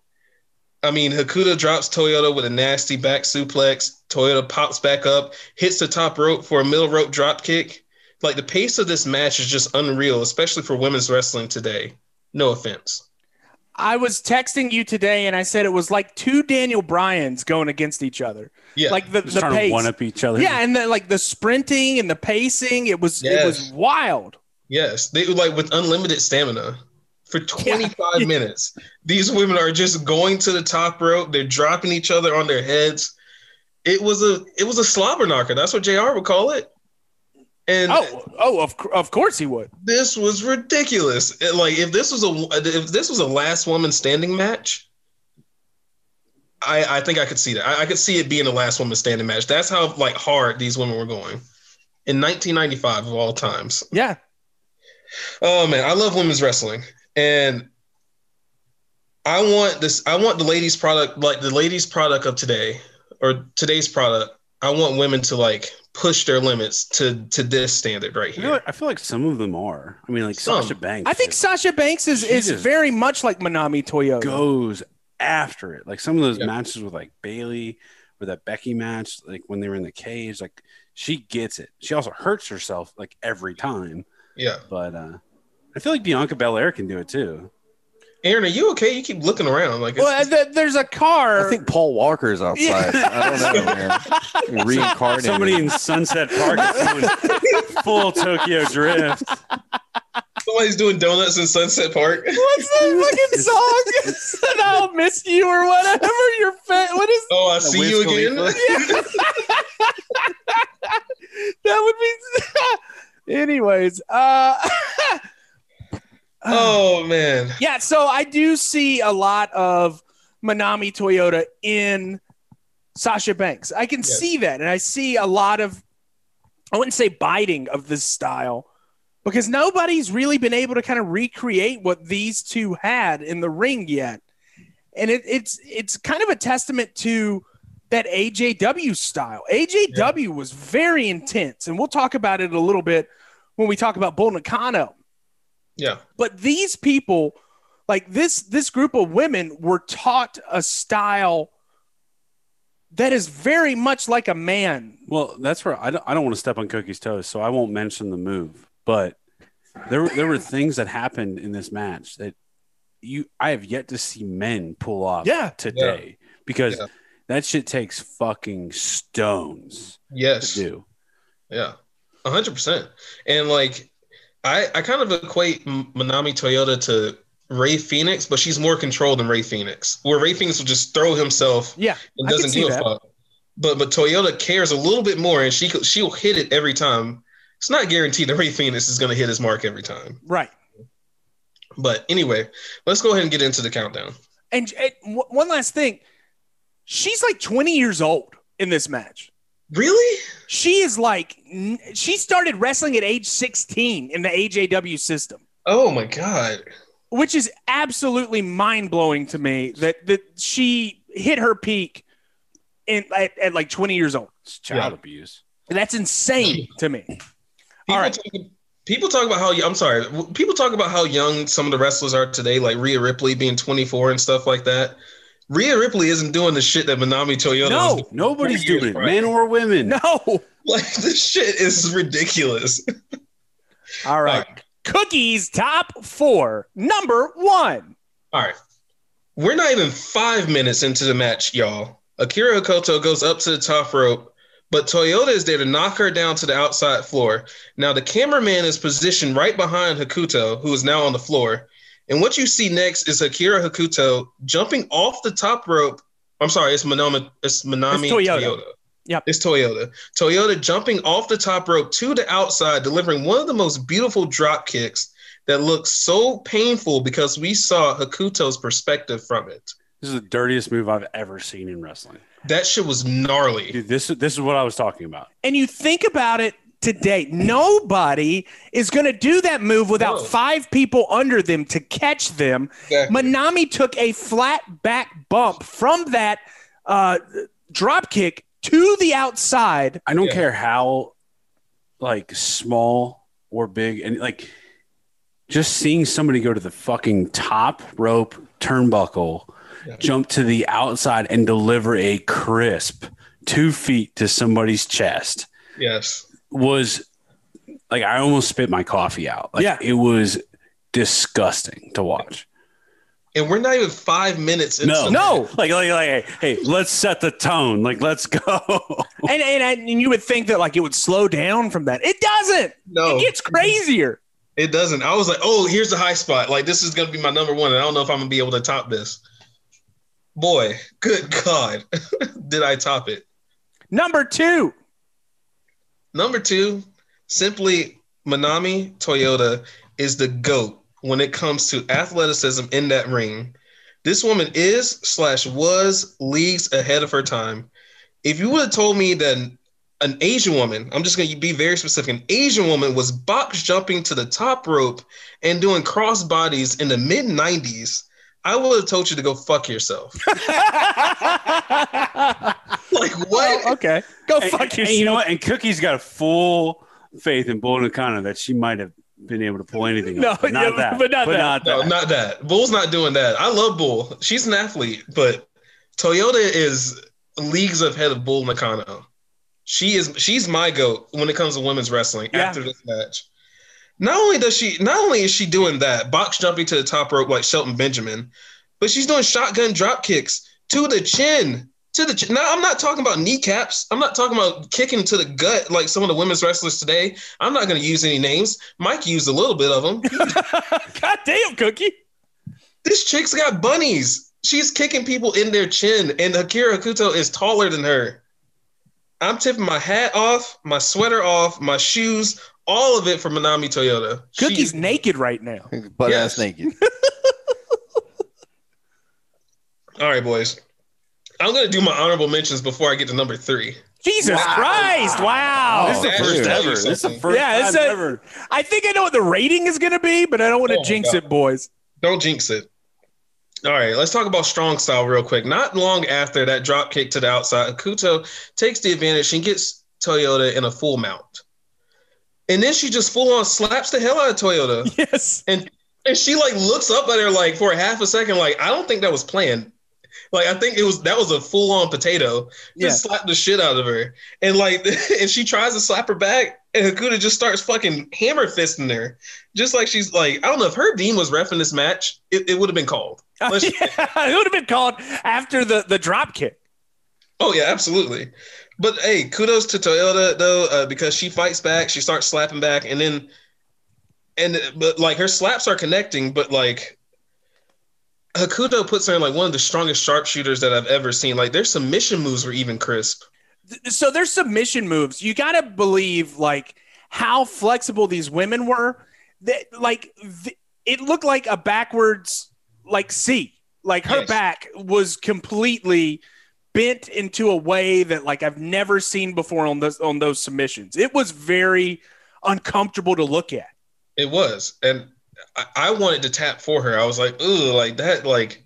I mean, Hokuto drops Toyota with a nasty back suplex. Toyota pops back up, hits the top rope for a middle rope drop kick. Like the pace of this match is just unreal, especially for women's wrestling today. No offense. I was texting you today, and I said it was like two Daniel Bryans going against each other. Yeah. Like the Just the pace. one up each other. yeah, and the, like the sprinting and the pacing, it was it was wild. Yes, they like with unlimited stamina for 25 Yeah. [laughs] minutes. These women are just going to the top rope. They're dropping each other on their heads. It was a it was a slobber knocker. That's what Jr. would call it. And Oh, oh, of of course he would. this was ridiculous. It- like if this was a if this was a last woman standing match, I I think I could see that. I, I could see it being a last woman standing match. That's how like hard these women were going in 1995 of all times. Yeah, Oh man, I love women's wrestling, and I want this. I want the ladies' product, like the ladies' product of today, or today's product. I want women to like push their limits to to this standard right I feel, here. like, I feel like some of them are. I mean, like Some. Sasha Banks. I think just Sasha Banks is is very much like Manami Toyota. goes after it. Like some of those Yeah. matches with like Bayley or that Becky match, like when they were in the cage, like she gets it. She also hurts herself like every time. Yeah, But uh I feel like Bianca Belair can do it too. Aaron, are you okay? You keep looking around like it's, Well, th- there's a car. I think Paul Walker's outside. I don't know, man. [laughs] Reincarnated. Somebody in Sunset Park is going [laughs] full Tokyo Drift. somebody's doing donuts in Sunset Park. What's that fucking song? [laughs] and I'll miss you or whatever. Your fa- what is Oh, I The see you again. Khalifa. that? Would be. Anyways, uh, Oh [sighs] man, yeah. So I do see a lot of Manami Toyota in Sasha Banks. I can Yes. see that, and I see a lot of. I wouldn't say biting of this style. Because nobody's really been able to kind of recreate what these two had in the ring yet. and it, it's it's kind of a testament to that AJW style. AJW was very intense, and we'll talk about it a little bit when we talk about Bull Nakano. Yeah, But these people, like this this group of women, were taught a style that is very much like a man. Well, that's where I don't, I don't want to step on Cookie's toes, so I won't mention the move. But there were there were things that happened in this match that you I have yet to see men pull off Yeah. today because Yeah. that shit takes fucking stones yes, to do. Yeah, hundred percent. And like, I I kind of equate Manami Toyota to Rey Fenix, but she's more controlled than Rey Fenix. Where Rey Fenix will just throw himself Yeah, and doesn't give a fuck. But but Toyota cares a little bit more, and she she'll hit it every time. It's not guaranteed that Rey Fenix is going to hit his mark every time. right. But anyway, let's go ahead and get into the countdown. And, and one last thing, she's like 20 years old in this match. Really? She is like, she started wrestling at age 16 in the AJW system, Oh my god! which is absolutely mind blowing to me that, that she hit her peak in at, at like 20 years old. It's child Yeah. abuse. That's insane to me. People, All right. talk, people talk about how I'm sorry. People talk about how young some of the wrestlers are today, like Rhea Ripley being 24 and stuff like that. Rhea Ripley isn't doing the shit that Manami Toyota No, was doing. Nobody's doing it, prior. men or women. No. Like this shit is ridiculous. All right. Cookies top four. Number one. All right. We're not even five minutes into the match, y'all. Akira Hokuto goes up to the top rope, but Toyota is there to knock her down to the outside floor. Now, the cameraman is positioned right behind Hokuto, who is now on the floor. And what you see next is Akira Hokuto jumping off the top rope. I'm sorry, it's Manami, it's Manami It's Toyota. Toyota. Yep. It's Toyota. Toyota jumping off the top rope to the outside, delivering one of the most beautiful drop kicks that looks so painful because we saw Hokuto's perspective from it. This is the dirtiest move I've ever seen in wrestling. That shit was gnarly. Dude, this this is what I was talking about. And you think about it today, nobody is going to do that move without No. five people under them to catch them. Exactly. Manami took a flat back bump from that uh, drop kick to the outside. I don't Yeah. care how like small or big and like just seeing somebody go to the fucking top rope turnbuckle, Yeah. jump to the outside and deliver a crisp two feet to somebody's chest Yes. Was like I almost spit my coffee out. Like Yeah. it was disgusting to watch. and we're not even five minutes into No, the No. like, like, like, hey, hey, let's set the tone. Like, let's go. [laughs] And, and and you would think that like it would slow down from that. It doesn't. No, It gets crazier. it doesn't. I was like, oh, here's the high spot. Like this is gonna be my number one, and I don't know if I'm gonna be able to top this. Boy, good God, [laughs] did I top it? Number two. Number two, simply Manami Toyota is the GOAT when it comes to athleticism in that ring. This woman is slash was leagues ahead of her time. If you would have told me that an, an Asian woman, I'm just going to be very specific, an Asian woman was box jumping to the top rope and doing cross bodies in the mid 90s, I would have told you to go fuck yourself. [laughs] like, oh, what? Oh, okay. Go And- fuck and yourself. you know what? And Cookie's got a full faith in Bull Nakano that she might have been able to pull anything. No, off, but not yeah, that. but not that. No, not that. Bull's not doing that. I love Bull. She's an athlete, but Toyota is leagues ahead of Bull Nakano. She is she's my goat when it comes to women's wrestling Yeah. after this match. Not only does she not only is she doing that, box jumping to the top rope like Shelton Benjamin, but she's doing shotgun drop kicks to the chin. To the chin. Now I'm not talking about kneecaps. I'm not talking about kicking to the gut like some of the women's wrestlers today. I'm not going to use any names. Mike used a little bit of them. [laughs] God damn, Cookie. This chick's got bunnies. She's kicking people in their chin, and Akira Hokuto is taller than her. I'm tipping my hat off, my sweater off, my shoes, all of it from Manami Toyota. She- Cookie's naked right now. Butt Yes. ass naked. [laughs] all right, boys. I'm gonna do my honorable mentions before I get to number three. Jesus Christ. Wow. This is the first should tell you ever. This is the something. first Yeah, it's time a- ever. I think I know what the rating is going to be, but I don't want to Oh jinx it, boys. Don't jinx it. All right, let's talk about strong style real quick. Not long after that drop kick to the outside, Kuto takes the advantage and gets Toyota in a full mount. And then she just full on slaps the hell out of Toyota. [laughs] Yes. And and she like looks up at her like for a half a second, like, I don't think that was planned. Like I think it was that was a full on potato. Just slapped the shit out of her. And like [laughs] and she tries to slap her back, and Hokuto just starts fucking hammer fisting her. Just like she's like, I don't know if her Dean was ref in this match, it, it would have been called. [laughs] Yeah, it would have been called after the, the drop kick. Oh yeah, absolutely. But hey, kudos to Toyota though, uh, because she fights back, she starts slapping back, and then and but like her slaps are connecting, but like Hokuto puts her in like one of the strongest sharpshooters that I've ever seen. Like their submission moves were even crisp. So there's submission moves. You got to believe like how flexible these women were. That like th- it looked like a backwards like C. Like her Yes. back was completely bent into a way that like I've never seen before on those on those submissions. It was very uncomfortable to look at. It was, and I, I wanted to tap for her. I was like, ooh, like that, like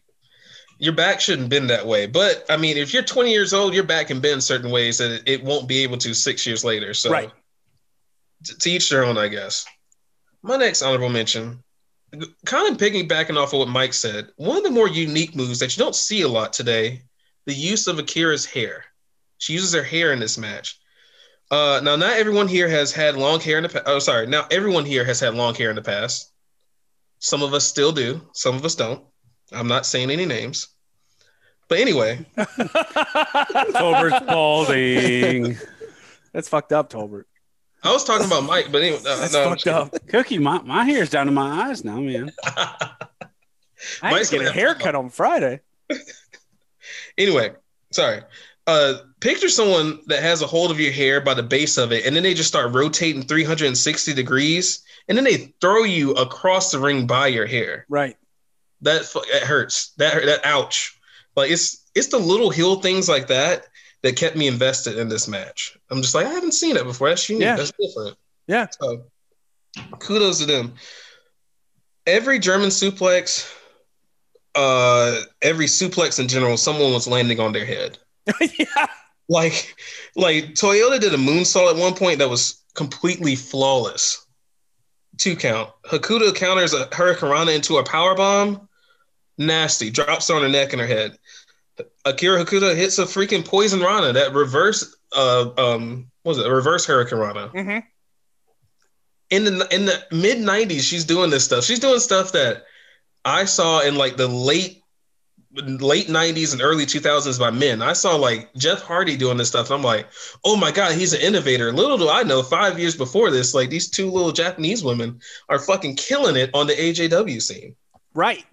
your back shouldn't bend that way. But I mean, if you're 20 years old, your back can bend certain ways that it, won't be able to six years later. So, Right. t- to each their own, I guess. My next honorable mention, kind of piggybacking off of what Mike said, one of the more unique moves that you don't see a lot today, the use of Akira's hair. She uses her hair in this match. Uh, now, not everyone here has had long hair in the past. Oh, sorry. Now, everyone here has had long hair in the past. Some of us still do. Some of us don't. I'm not saying any names. But anyway, [laughs] Tolbert's balding. That's fucked up, Tolbert. I was talking about Mike, but anyway, no, That's no, fucked up. Cookie, my, my hair's down to my eyes now, man. [laughs] I had Mike's to get a haircut on Friday. [laughs] anyway, sorry. Uh, picture someone that has a hold of your hair by the base of it, and then they just start rotating 360 degrees, and then they throw you across the ring by your hair. Right. That that hurts. That that ouch. Like it's it's the little heel things like that that kept me invested in this match. I'm just like I haven't seen that before. That's unique. Yeah. That's different. Yeah. So kudos to them. Every German suplex, uh, every suplex in general, someone was landing on their head. [laughs] yeah. Like, like Toyota did a moonsault at one point that was completely flawless. Two count. Hokuto counters a Hurricanrana into a power bomb. Nasty. Drops her on her neck and her head. Akira Hokuto hits a freaking poison Rana that reverse. Uh, um, what was it? A reverse Hurricane Rana. hmm in the in the mid '90s, she's doing this stuff. She's doing stuff that I saw in like the late late 90s and early 2000s by men. I saw like Jeff Hardy doing this stuff. I'm like, oh my God, he's an innovator. Little do I know, five years before this, like these two little Japanese women are fucking killing it on the AJW scene. Right.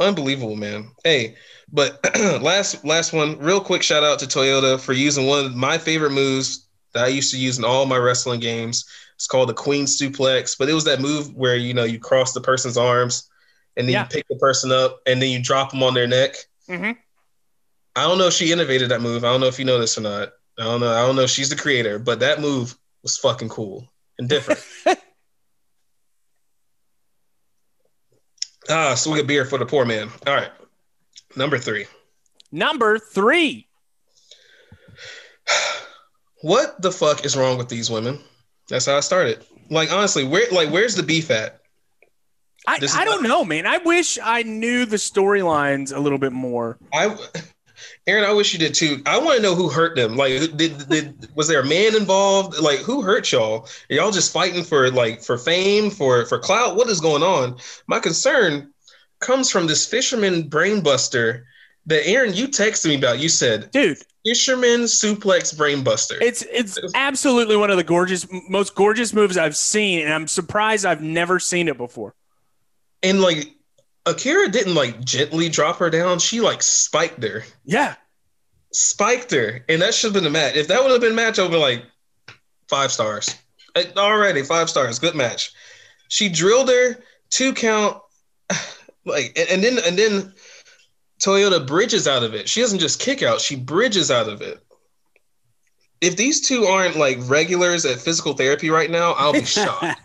Unbelievable, man. Hey, but [clears throat] last last one, real quick shout out to Toyota for using one of my favorite moves that I used to use in all my wrestling games. It's called the Queen Suplex, but it was that move where you know you cross the person's arms and then Yeah. you pick the person up and then you drop them on their neck. hmm I don't know if she innovated that move. I don't know if you know this or not. I don't know. I don't know if she's the creator, but that move was fucking cool and different. [laughs] ah, swig a beer for the poor man. All right. Number three. Number three. [sighs] What the fuck is wrong with these women? That's how I started. Like honestly, where like where's the beef at? I, I don't know, man. I wish I knew the storylines a little bit more. I Aaron, I wish you did too. I want to know who hurt them. Like, did, did was there a man involved? Like, who hurt y'all? Are y'all just fighting for like for fame, for for clout? What is going on? My concern comes from this fisherman brainbuster that Aaron, you texted me about. You said Dude, fisherman suplex brainbuster. it's it's absolutely one of the gorgeous most gorgeous moves I've seen and I'm surprised I've never seen it before. And like Akira didn't like gently drop her down. She like spiked her. Yeah. spiked her, and that should have been a match. If that would have been match, I would be like five stars. Uh, Already five stars, good match. She drilled her two count, [sighs] like, and, and then and then Toyota bridges out of it. She doesn't just kick out; she bridges out of it. If these two aren't like regulars at physical therapy right now, I'll be [laughs] shocked.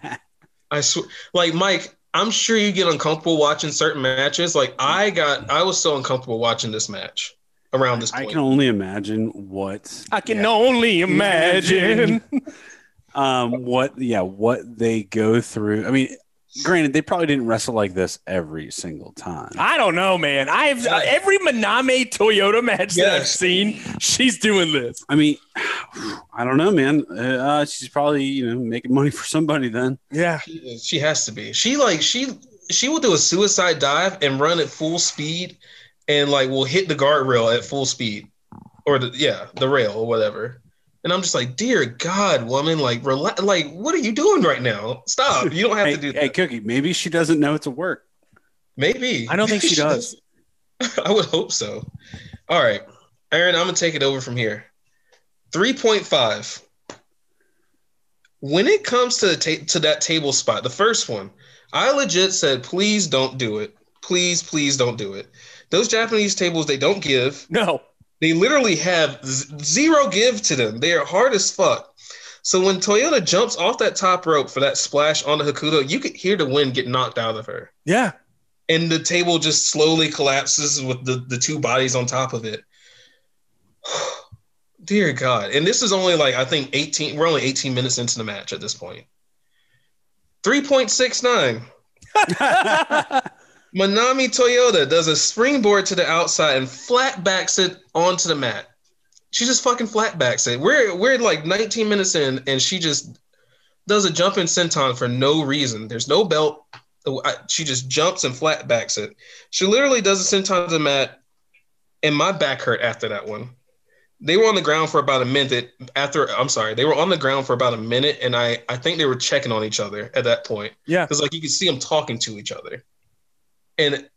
I swear, like Mike, I'm sure you get uncomfortable watching certain matches. Like I got, I was so uncomfortable watching this match around this I can only imagine what I can yeah, only imagine. [laughs] um what yeah what they go through. I mean, granted, they probably didn't wrestle like this every single time. I don't know, man. I've uh, every Manami Toyota match that I've seen, she's doing this. I mean, [sighs] I don't know, man. Uh, she's probably you know making money for somebody then. Yeah. She, she has to be. She like she she will do a suicide dive and run at full speed, and like will hit the guardrail at full speed, or the yeah the rail or whatever. And I'm just like, dear God, woman, like relax. Like, what are you doing right now? Stop. You don't have Hey, to do That. hey. Cookie, maybe she doesn't know it's a work. Maybe. I don't think Maybe she does. [laughs] I would hope so. All right, Aaron, I'm gonna take it over from here. Three point five. When it comes to the ta- to that table spot, the first one, I legit said, please don't do it. Please, please don't do it. Those Japanese tables, they don't give. No. They literally have z- zero give to them. They are hard as fuck. So when Toyota jumps off that top rope for that splash on the Hokuto, you could hear the wind get knocked out of her Yeah. and the table just slowly collapses with the, the two bodies on top of it. [sighs] Dear God. And this is only like, I think 18, we're only 18 minutes into the match at this point. 3.69. [laughs] [laughs] Manami Toyota does a springboard to the outside and flat backs it onto the mat. She just fucking flat backs it. We're we're like 19 minutes in, and she just does a jumping senton for no reason. There's no belt. Oh, she just jumps and flat backs it. She literally does a senton to the mat, and my back hurt after that one. They were on the ground for about a minute after. I'm sorry, they were on the ground for about a minute, and I I think they were checking on each other at that point Yeah. because like you can see them talking to each other, and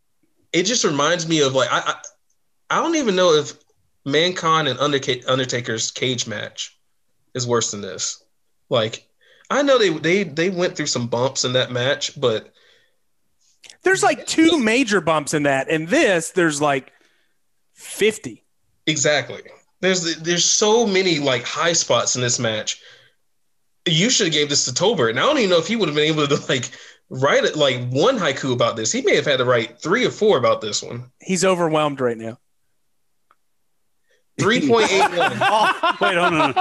it just reminds me of like I I, I don't even know if Mankind and Undertaker's cage match is worse than this. Like I know they they they went through some bumps in that match, but There's like two major bumps in that. And this, there's like 50. exactly there's there's so many like high spots in this match. You should have gave this to Tolbert, and I don't even know if he would have been able to like write it like one haiku about this. He may have had to write three or four about this one. He's overwhelmed right now. Three point eight one. [laughs] Oh, wait, hold on.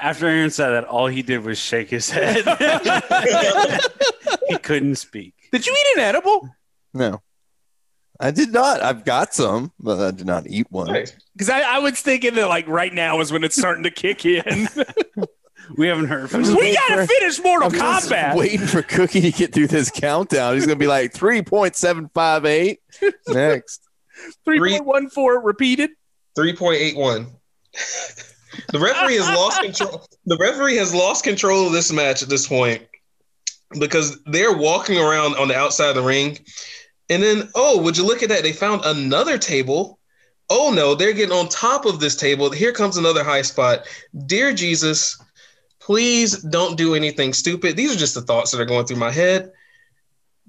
After Aaron said that, all he did was shake his head. [laughs] he couldn't speak. Did you eat an edible? No, I did not. I've got some, but I did not eat one. Nice. Because I, I was thinking that like right now is when it's starting to kick in. [laughs] We haven't heard from just him. We gotta for- finish Mortal I'm just Kombat. waiting for Cookie to get through this countdown. He's gonna be like three point seven five eight [laughs] next. Three point one four repeated. 3.81. the referee has lost [laughs] control. The referee has lost control of this match at this point because they're walking around on the outside of the ring. And then, oh, would you look at that? They found another table. Oh no, they're getting on top of this table. Here comes another high spot. Dear Jesus, please don't do anything stupid. These are just the thoughts that are going through my head.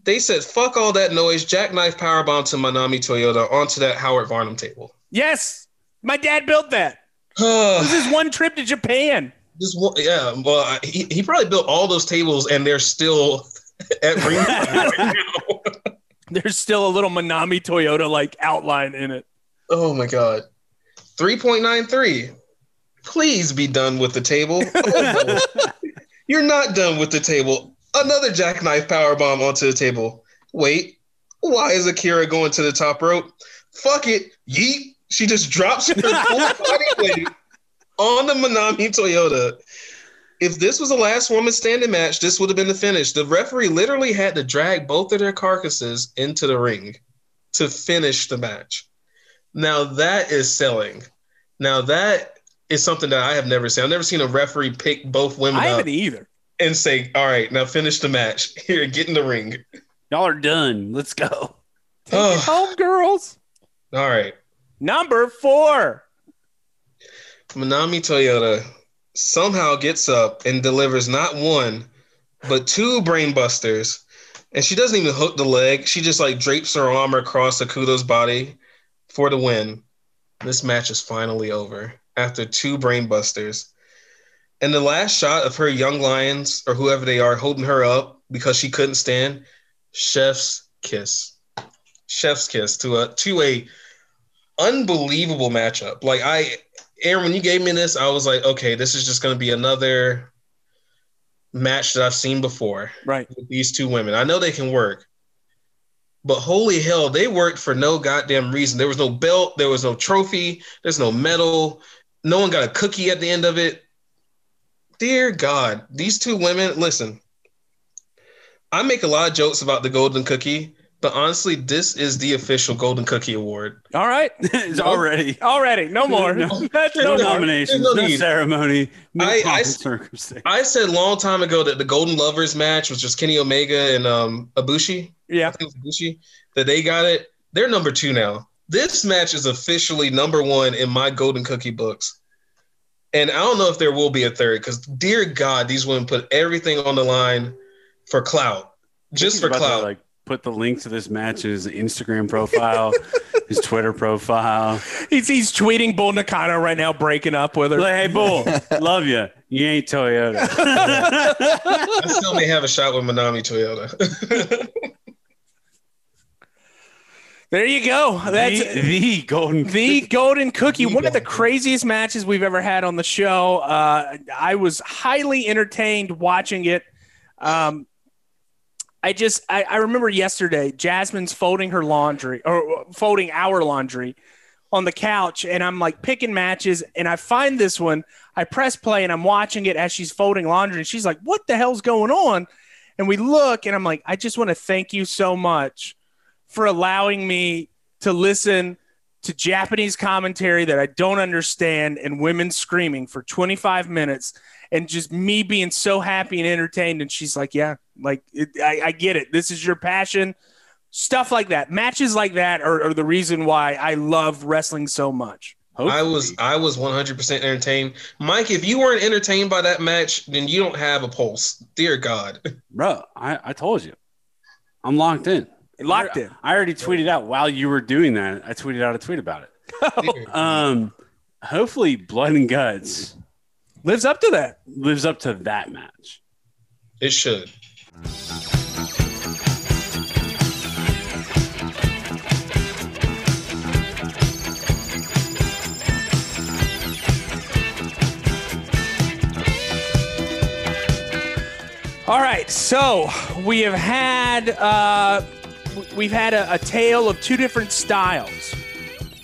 They said, fuck all that noise, jackknife powerbomb to Manami Toyota onto that Howard Varnum table. Yes, my dad built that. [sighs] This is one trip to Japan. Just one, yeah. Well, he, he probably built all those tables, and they're still [laughs] at right now. [laughs] There's still a little Manami Toyota like outline in it. Oh my god, three point nine three. Please be done with the table. Oh, [laughs] no. You're not done with the table. Another jackknife power bomb onto the table. Wait, why is Akira going to the top rope? Fuck it, yeet. She just drops her full body [laughs] weight on the Manami Toyota. If this was a last woman standing match, this would have been the finish. The referee literally had to drag both of their carcasses into the ring to finish the match. Now that is selling. Now that is something that I have never seen. I've never seen a referee pick both women I haven't either. and say, "All right, now finish the match. [laughs] Here, get in the ring." Y'all are done. Let's go. [sighs] Take it home, girls. All right, Number four. Manami Toyota somehow gets up and delivers not one, but two brainbusters. And she doesn't even hook the leg. She just like drapes her arm across Akuto's body for the win. This match is finally over after two brainbusters. And the last shot of her young lions or whoever they are holding her up because she couldn't stand, chef's kiss. Chef's kiss to a to a unbelievable matchup. Like I Aaron, when you gave me this, I was like, okay, this is just going to be another match that I've seen before Right. with these two women. I know they can work, but holy hell, they worked for no goddamn reason. There was no belt, there was no trophy, there's no medal, no one got a cookie at the end of it. Dear God, these two women, listen, I make a lot of jokes about the golden cookie, but honestly, this is the official golden cookie award. All right. [laughs] it's already Already. No more. No. [laughs] No no more. nominations, no, no ceremony, no I- I- circumstance. I said a long time ago that the Golden Lovers match was just Kenny Omega and um, Ibushi. Yeah. I think it was Ibushi that they got it. They're number two now. This match is officially number one in my Golden Cookie books. And I don't know if there will be a third because, dear God, these women put everything on the line for clout, just for about to, clout. like put the link to this match in his Instagram profile, his Twitter profile. He's, he's tweeting Bull Nakano right now, breaking up with her. Like, hey, Bull, [laughs] love you. You ain't Toyota. [laughs] I still may have a shot with Manami Toyota. [laughs] There you go. That's the, the golden. the golden cookie. The one of the craziest matches we've ever had on the show. Uh, i was highly entertained watching it. Um, i just I, I remember yesterday jasmine's folding her laundry or folding our laundry on the couch and i'm like picking matches and i find this one. I press play and i'm watching it as she's folding laundry and she's like what the hell's going on? And we look and i'm like i just want to thank you so much for allowing me to listen to Japanese commentary that I don't understand and women screaming for 25 minutes and just me being so happy and entertained. And she's like, Yeah, like it, I, I get it. This is your passion. Stuff like that. Matches like that are, are the reason why I love wrestling so much. I was I was 100% entertained. Mike, if you weren't entertained by that match, then you don't have a pulse. Dear God. Bro, I, I told you. I'm locked in. Locked in. I already tweeted out while you were doing that. I tweeted out a tweet about it. [laughs] Um, hopefully, Blood and Guts Lives up to that. lives up to that match. It should. All right, so we have had uh, we've had a, a tale of two different styles.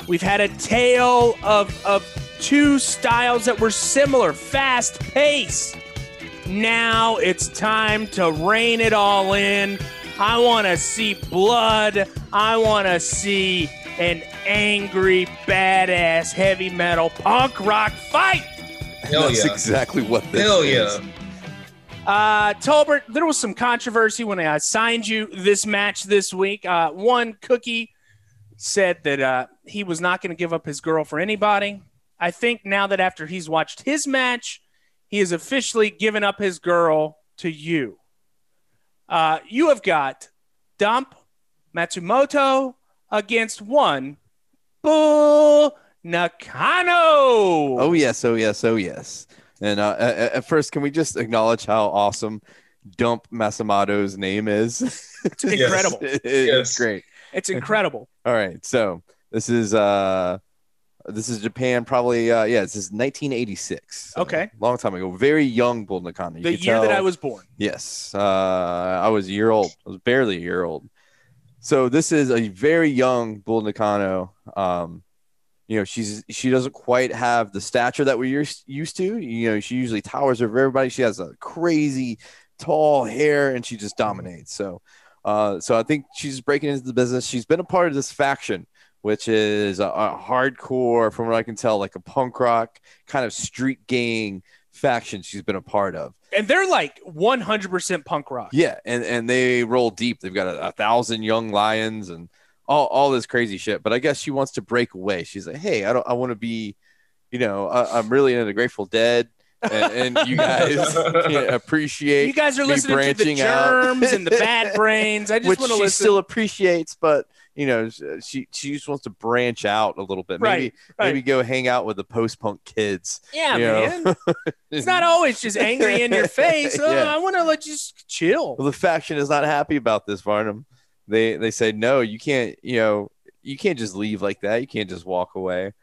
We've had a tale of of two styles that were similar, fast pace, Now it's time to rein it all in. I want to see blood. I want to see an angry, badass heavy metal punk rock fight. Hell That's yeah. exactly what this Hell is. yeah. Uh, Tolbert, there was some controversy when I assigned you this match this week. Uh, one, Cookie said that uh, he was not going to give up his girl for anybody. I think now that after he's watched his match, he has officially given up his girl to you. Uh, you have got Dump Matsumoto against one Bull Nakano. Oh yes, oh yes, oh yes. And uh, at, at first, can we just acknowledge how awesome Dump Matsumoto's name is? it's [laughs] incredible. Yes. It's great. It's incredible. [laughs] All right, so this is uh this is Japan, probably uh yeah, this is 1986. So Okay. long time ago. Very young Bull Nakano. You The year that I was born. Yes, uh, I was a year old. I was barely a year old. So this is a very young Bull Nakano. Um, you know, she's she doesn't quite have the stature that we're used- used to. You know, she usually towers over everybody. She has a crazy tall hair, and she just dominates. So, uh, so I think she's breaking into the business. She's been a part of this faction, which is a, a hardcore, from what I can tell, like a punk rock kind of street gang faction. She's been a part of. And they're like 100% punk rock. Yeah, and and they roll deep. They've got a, a thousand young lions and all all this crazy shit. But I guess she wants to break away. She's like, hey, I don't. I want to be, you know, I, I'm really into the Grateful Dead, and, and you [laughs] guys can't appreciate. You guys are me listening to the branching out. germs and the [laughs] bad brains. I just which want to she listen. still appreciates, but you know, she she just wants to branch out a little bit. Maybe Right, right. maybe go hang out with the post punk kids. yeah, man. [laughs] It's not always just angry in your face. Oh, Yeah. I want to let you just chill. Well, the faction is not happy about this, Varnum. They they say no, you can't. You know, you can't just leave like that. You can't just walk away.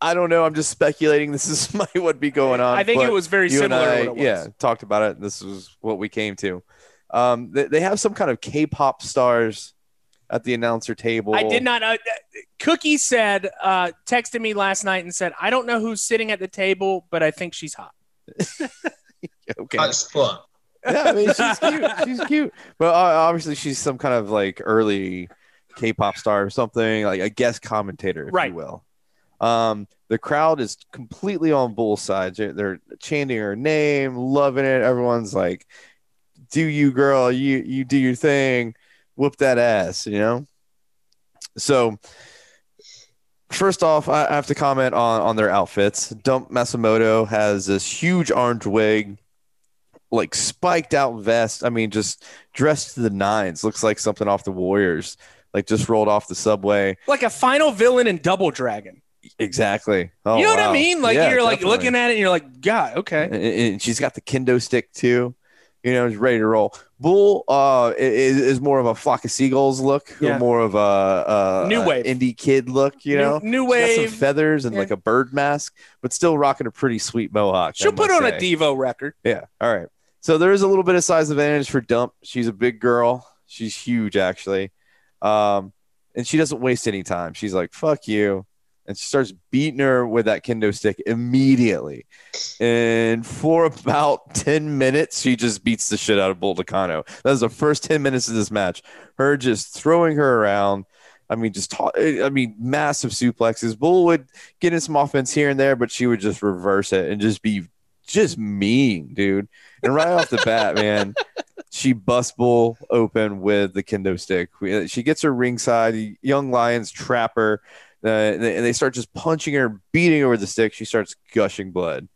I don't know. I'm just speculating. [laughs] This is might what be going on. I think it was very similar I, to what it was. yeah, talked about it. And this was what we came to. Um, they, they have some kind of K-pop stars at the announcer table. I did not. Uh, Cookie said, uh, texted me last night and said, I don't know who's sitting at the table, but I think she's hot. [laughs] Okay. Hot as fuck. Yeah, I mean she's cute. [laughs] She's cute, but uh, obviously she's some kind of like early K-pop star or something, like a guest commentator, if Right. you will. Um, the crowd is completely on both sides. They're, they're chanting her name, loving it. Everyone's like, "Do you, girl? You you do your thing. Whoop that ass," you know. So. First off, I I have to comment on, on their outfits. Dump Matsumoto has this huge orange wig, like spiked out vest. I mean, just dressed to the nines. Looks like something off the Warriors, like just rolled off the subway. Like a final villain in Double Dragon. Exactly. Oh, you know what. I mean? Like Yeah, you're like definitely. looking at it and you're like, God, okay. And, and she's got the kendo stick too. You know, she's ready to roll. Bull uh, is, is more of a flock of seagulls look, Yeah. more of a, a New a wave. indie kid look. You New- know, new got wave. some feathers and Yeah. like a bird mask, but still rocking a pretty sweet mohawk. She'll put on a. Devo record. Yeah. All right. So there is a little bit of size advantage for Dump. She's a big girl. She's huge, actually. Um, and she doesn't waste any time. She's like, fuck you. And she starts beating her with that kendo stick immediately. And for about [laughs] 10 minutes, she just beats the shit out of Bull Nakano. That was the first 10 minutes of this match. Her just throwing her around. I mean, just ta- I mean, massive suplexes. Bull would get in some offense here and there, but she would just reverse it and just be just mean, dude. And right off the bat, man, she busts Bull open with the kendo stick. She gets her ringside. Young Lions trap her, uh, and they start just punching her, beating her with the stick. She starts gushing blood.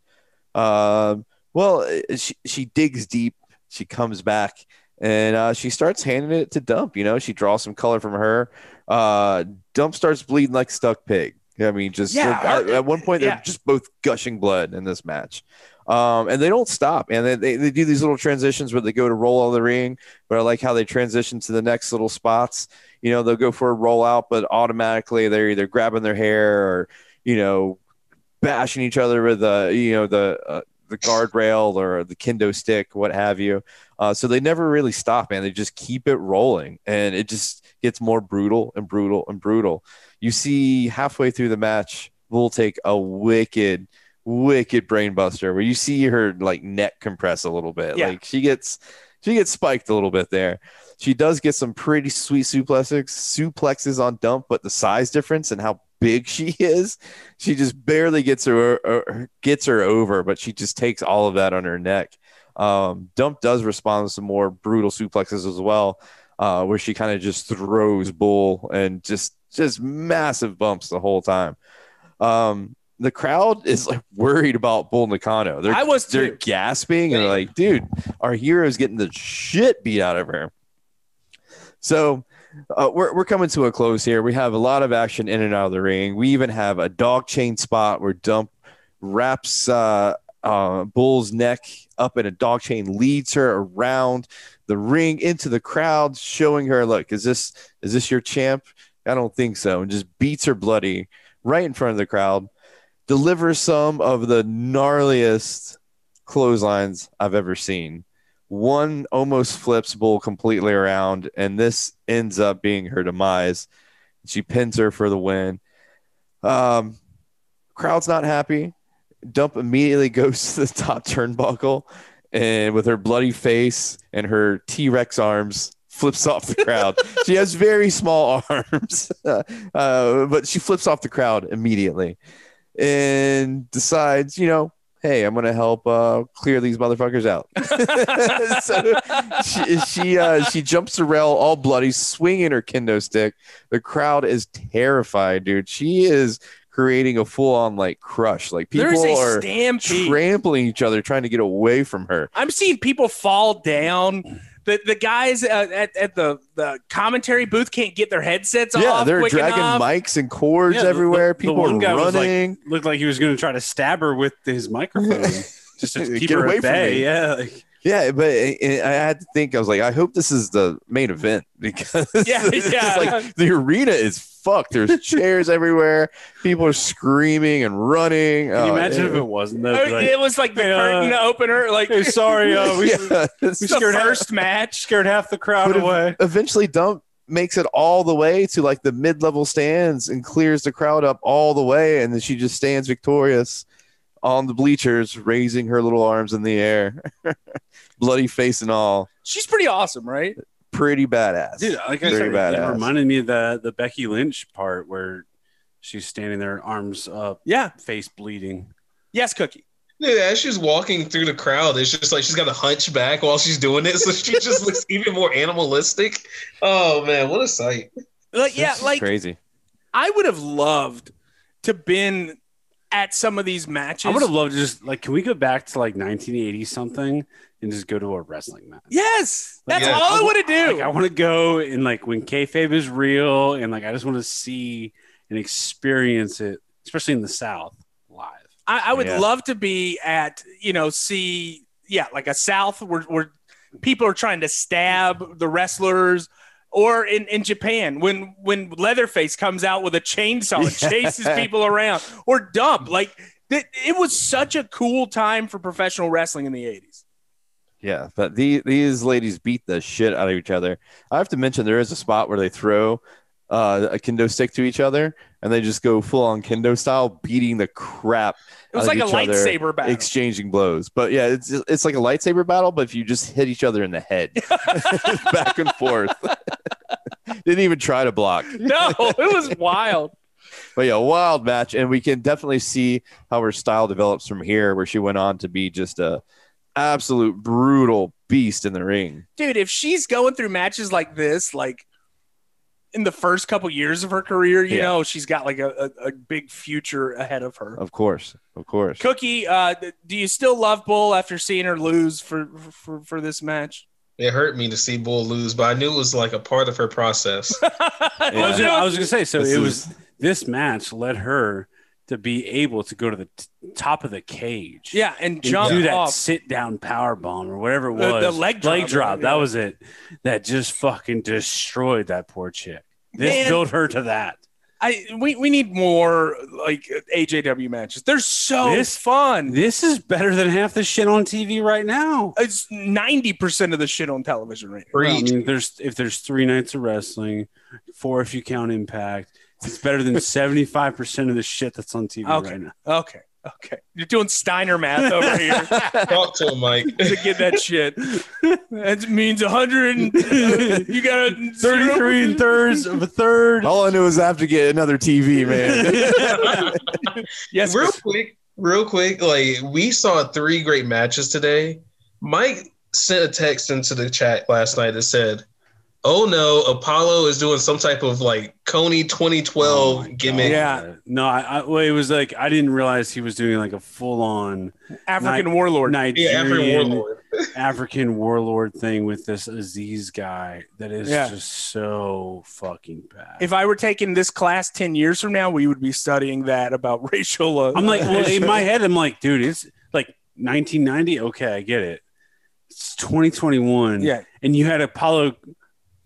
Um, well, uh, she she digs deep. She comes back and uh, she starts handing it to Dump. You know, she draws some color from her. Uh, Dump starts bleeding like stuck pig. I mean, just Yeah, at, at one point they're just both gushing blood in this match. Um, and they don't stop, and they, they, they do these little transitions where they go to roll out of the ring. But I like how they transition to the next little spots. You know, they'll go for a rollout, but automatically they're either grabbing their hair or you know bashing each other with the you know the uh, the guardrail or the kendo stick, what have you. Uh, so they never really stop, man. They just keep it rolling, and it just gets more brutal and brutal and brutal. You see halfway through the match, we'll take a wicked, wicked brainbuster where you see her like neck compress a little bit. Yeah. Like she gets she gets spiked a little bit there. She does get some pretty sweet suplexes suplexes on dump, but the size difference and how big she [laughs] is, she just barely gets her uh, gets her over, but she just takes all of that on her neck. Um, dump does respond with some more brutal suplexes as well, uh, where she kind of just throws bull and just just massive bumps the whole time. Um, the crowd is like worried about Bull Nakano. They're I was they're gasping and they're like, dude, our hero's getting the shit beat out of her. So uh, we're, we're coming to a close here. We have a lot of action in and out of the ring. We even have a dog chain spot where Dump wraps uh, uh, Bull's neck up in a dog chain, leads her around the ring into the crowd, showing her, look, is this is this your champ? I don't think so. And just beats her bloody right in front of the crowd. Delivers some of the gnarliest clotheslines I've ever seen. One almost flips Bull completely around, and this ends up being her demise. She pins her for the win. Um, crowd's not happy. Dump immediately [laughs] goes to the top turnbuckle, and with her bloody face and her T Rex arms, flips off the crowd. [laughs] she has very small arms, [laughs] uh, but she flips off the crowd immediately and decides, you know, hey, I'm gonna help uh, clear these motherfuckers out. [laughs] so she she, uh, she jumps the rail all bloody, swinging her kendo stick. The crowd is terrified, dude. She is creating a full on like crush. Like people are stampede. trampling each other, trying to get away from her. I'm seeing people fall down. The the guys uh, at, at the, the commentary booth can't get their headsets off. yeah, off. they're quick dragging enough. mics and cords Yeah, the- everywhere. the- the People one are guy was, like, running. Looked like he was going to try to stab her with his microphone [laughs] just to keep Get her away at from bay. me. Yeah, like, Yeah, but I I had to think. I was like, I hope this is the main event [laughs] because Yeah, it's yeah. like the arena is fucked. There's [laughs] chairs everywhere. People are screaming and running. can you Oh, imagine if it wasn't Oh, though? Like, it was like the uh, curtain opener, like hey, sorry, uh, we, [laughs] Yeah, it's the scared half- first match. scared half the crowd But if- away. eventually Dump makes it all the way to like the mid-level stands and clears the crowd up all the way, and then she just stands victorious on the bleachers, raising her little arms in the air, [laughs] bloody face and all. She's pretty awesome, right? Pretty badass. Dude, like I Pretty said, it reminded me of the the Becky Lynch part where she's standing there, arms up, Yeah. face bleeding. Yes, Cookie. Dude, as she's walking through the crowd, it's just like she's got a hunchback while she's doing it, so she just [laughs] looks even more animalistic. Oh man, what a sight! Like, yeah, like crazy. I would have loved to been at some of these matches. I would have loved to just like, can we go back to like 1980 something and just go to a wrestling match? Yes, that's Yeah. all I want to do. Like, I want to go and like when kayfabe is real, and like I just want to see and experience it, especially in the South, live. I, I would Yeah. love to be at, you know, see, yeah, like a South where, where people are trying to stab the wrestlers, or in, in Japan when when Leatherface comes out with a chainsaw and chases people around, or Dump. Like th- it was such a cool time for professional wrestling in the '80s. Yeah, but the, these ladies beat the shit out of each other. I have to mention there is a spot where they throw uh, a kendo stick to each other, and they just go full on kendo style, beating the crap. It was like a each other, lightsaber battle. exchanging blows. But yeah, it's it's like a lightsaber battle, but if you just hit each other in the head, [laughs] [laughs] back and forth. [laughs] Didn't even try to block. no, it was wild. But yeah, wild match, and we can definitely see how her style develops from here, where she went on to be just a absolute brutal beast in the ring. dude, if she's going through matches like this, like in the first couple years of her career, you Yeah. know, she's got like a, a, a big future ahead of her. Of course, of course. Cookie, uh, th- do you still love Bull after seeing her lose for for, for this match? It hurt me to see Bull lose, but I knew it was like a part of her process. [laughs] I was, Yeah. gonna, I was gonna say, so This it is- was this match led her to be able to go to the t- top of the cage. yeah, and and jump do that off. sit down power bomb or whatever it was. the leg drop, Leg drop. yeah. That was it. That just fucking destroyed that poor chick. This Man. built her to that. I we, we need more like AJW matches. They're so This- fun. This is better than half the shit on TV right now. It's ninety percent of the shit on television right now. Well, I mean, there's if there's three nights of wrestling, four if you count Impact. It's better than seventy five percent of the shit that's on TV Okay. right now. Okay, Okay, you're doing Steiner math over [laughs] here Talk to him, Mike. [laughs] to get that shit. That means 100. And, uh, you got a 33 and thirds of a third. All I knew is I have to get another TV, man. [laughs] Yes, real quick, real quick, like we saw three great matches today. Mike sent a text into the chat last night that said, "Oh no, Apollo is doing some type of like Kony 2012 Oh gimmick." God. Yeah. No, I, I well, it was like I didn't realize he was doing like a full on African Ni- warlord. Yeah, African Nigerian warlord. [laughs] African warlord thing with this Azeez guy that is Yeah. just so fucking bad. If I were taking this class 10 years from now, we would be studying that about [laughs] racial. Uh, I'm like, well, in my [laughs] head, I'm like, dude, it's like 1990. Okay, I get it. It's 2021. yeah, And you had Apollo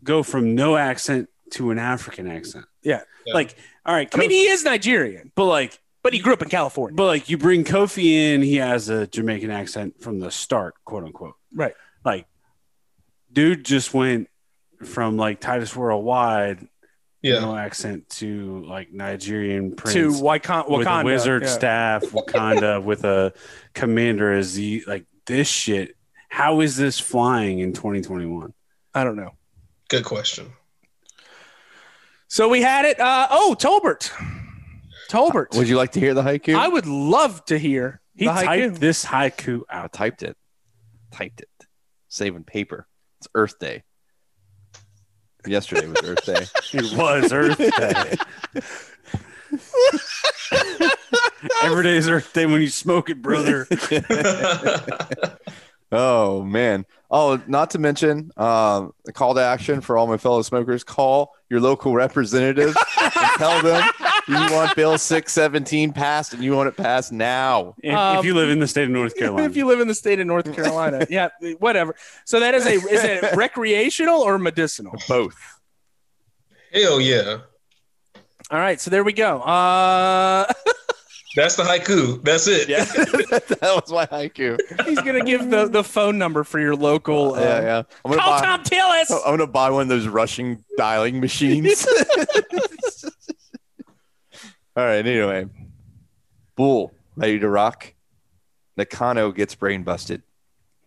go from no accent to an African accent. Yeah. Yeah. Like, all right, I mean, he is Nigerian, but like, but he grew up in California. but like, you bring Kofi in, he has a Jamaican accent from the start, quote unquote. Right. Like, dude just went from like Titus Worldwide, Yeah, no accent to like Nigerian prince to Wakanda, with a Wakanda. wizard yeah. staff, Wakanda [laughs] with a commander as the like this shit. How is this flying in 2021? I don't know. Good question. So we had it. Uh, oh, Tolbert. Tolbert. Would you like to hear the haiku? I would love to hear He the haiku. typed this haiku out. I out. typed it. Typed it. Saving paper. It's Earth Day. Yesterday was Earth Day. [laughs] It was Earth Day. [laughs] Every day is Earth Day when you smoke it, brother. [laughs] Oh man. Oh, not to mention um, the call to action for all my fellow smokers: call your local representative and tell them you want Bill six seventeen passed and you want it passed now. If, Um, if you live in the state of North Carolina, If you live in the state of North Carolina, [laughs] yeah, whatever. So that is a is it recreational or medicinal? Both. Hell yeah, All right, so there we go. Uh, [laughs] that's the haiku. That's it. Yeah, [laughs] [laughs] that was my haiku. he's gonna give the, the phone number for your local. Uh, yeah, yeah. I'm gonna Call buy. Thom Tillis. I'm gonna buy one of those rushing dialing machines. [laughs] All right. Anyway, Bull ready to rock. Nakano gets brain busted.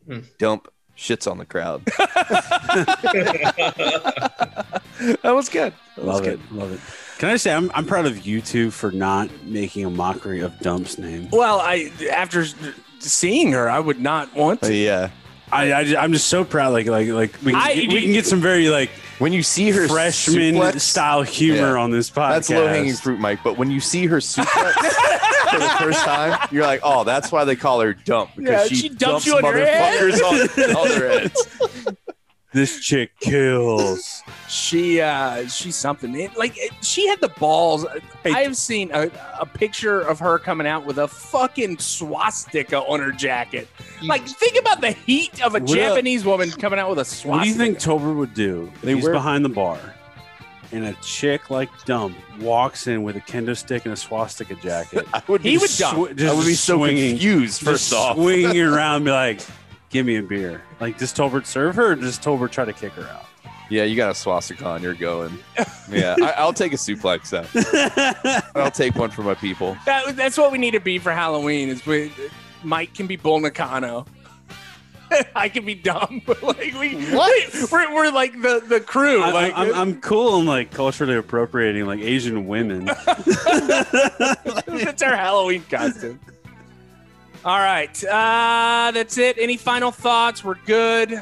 Hmm. Dump shits on the crowd. That was good. That was love good. it, love it. Can I say I'm, I'm proud of you two for not making a mockery of Dump's name. Well, I after seeing her, I would not want to. yeah. I, I am just so proud. Like like like we can, I- get, we can get some very like When you see her freshman suplex, style humor Yeah. on this podcast. that's low hanging fruit, Mike. But when you see her suplex [laughs] for the first time, you're like, oh, that's why they call her dump because Yeah, she, she dumps dumps you on your head. motherfuckers on, on their heads. [laughs] This chick kills. She uh she's something. It- like it- she had the balls. Hey, I have seen a, a picture of her coming out with a fucking swastika on her jacket. Like think about the heat of a What Japanese woman coming out with a swastika. What do you think Tober would do? if They He's wear- behind the bar, and a chick like dumb walks in with a kendo stick and a swastika jacket. [laughs] I would He be would so- dump. I would be so swinging- confused. First off, swinging around, and be like, "Give me a beer." Like, does Tolbert serve her, or does Tolbert try to kick her out? yeah, you got a swastika on. You're going. [laughs] Yeah, I, I'll take a suplex though. [laughs] I'll take one for my people. That, that's what we need to be for Halloween. Is we, Mike can be Bull Nakano. [laughs] I can be dumb. but like we, What? We're, we're like the the crew. I, like I'm, uh, I'm cool on like culturally appropriating like Asian women. That's our Halloween costume. All right. Uh, that's it. Any final thoughts? We're good.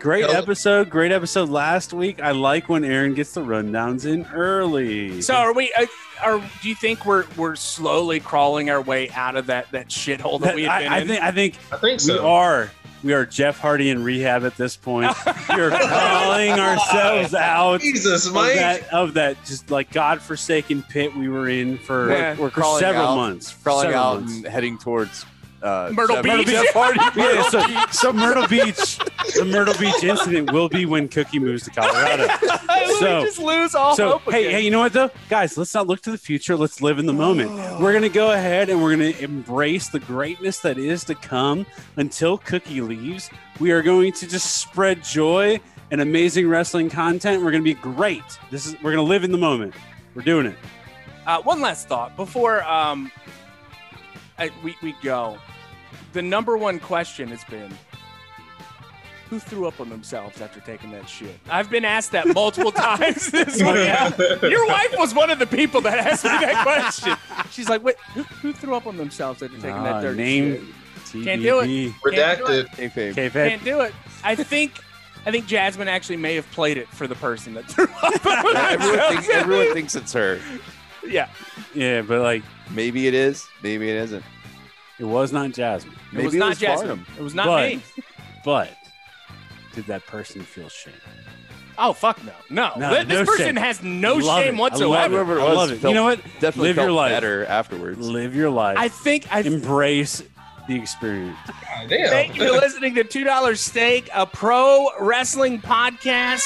Great Nope. episode. Great episode last week. I like when Aaron gets the rundowns in early. So are we? Uh, are do you think we're we're slowly crawling our way out of that that shithole that That- we had been I, I in? think I think I think we are. We are Jeff Hardy in rehab at this point. we are crawling ourselves [laughs] out Jesus, of Mike. that of that just like godforsaken pit we were in for, Yeah. We're for crawling several out, months. for crawling several out months. and heading towards uh, Myrtle Jeff- Beach. Jeff Hardy. [laughs] Yeah, so, so Myrtle Beach, the Myrtle Beach incident will be when Cookie moves to Colorado. [laughs] So- just lose all So hope. hey, again. hey, you know what though, guys? Let's not look to the future. Let's live in the moment. We're gonna go ahead and we're gonna embrace the greatness that is to come until Cookie leaves. We are going to just spread joy and amazing wrestling content. We're gonna be great. This is we're gonna live in the moment. We're doing it. Uh, one last thought before um, I, we we go. The number one question has been, who threw up on themselves after taking that shit? I've been asked that multiple [laughs] times this week. [laughs] Your wife was one of the people that asked me that question. She's like, "Wait, who, who threw up on themselves after taking Nah, that dirty name shit? Can't do it. TBD. Redacted. Kayfabe. Kayfabe. Can't do it." I think. I think Jasmine actually may have played it for the person that threw up. on Yeah, everyone, themselves. thinks, everyone thinks it's her. yeah, Yeah, but like Maybe it is. Maybe it isn't. it was not Jasmine. it Maybe was it not was Jasmine. Barnum. It was not But- me. But did that person feel shame? Oh fuck no, no. No, this no person shame. has no Love shame it. I whatsoever. love it. Whoever it I was love it. felt- You know what? Definitely Live felt your life. better afterwards. Live your life. I think I Embrace the experience. Thank you for listening to Two Dollar Steak, a pro wrestling podcast.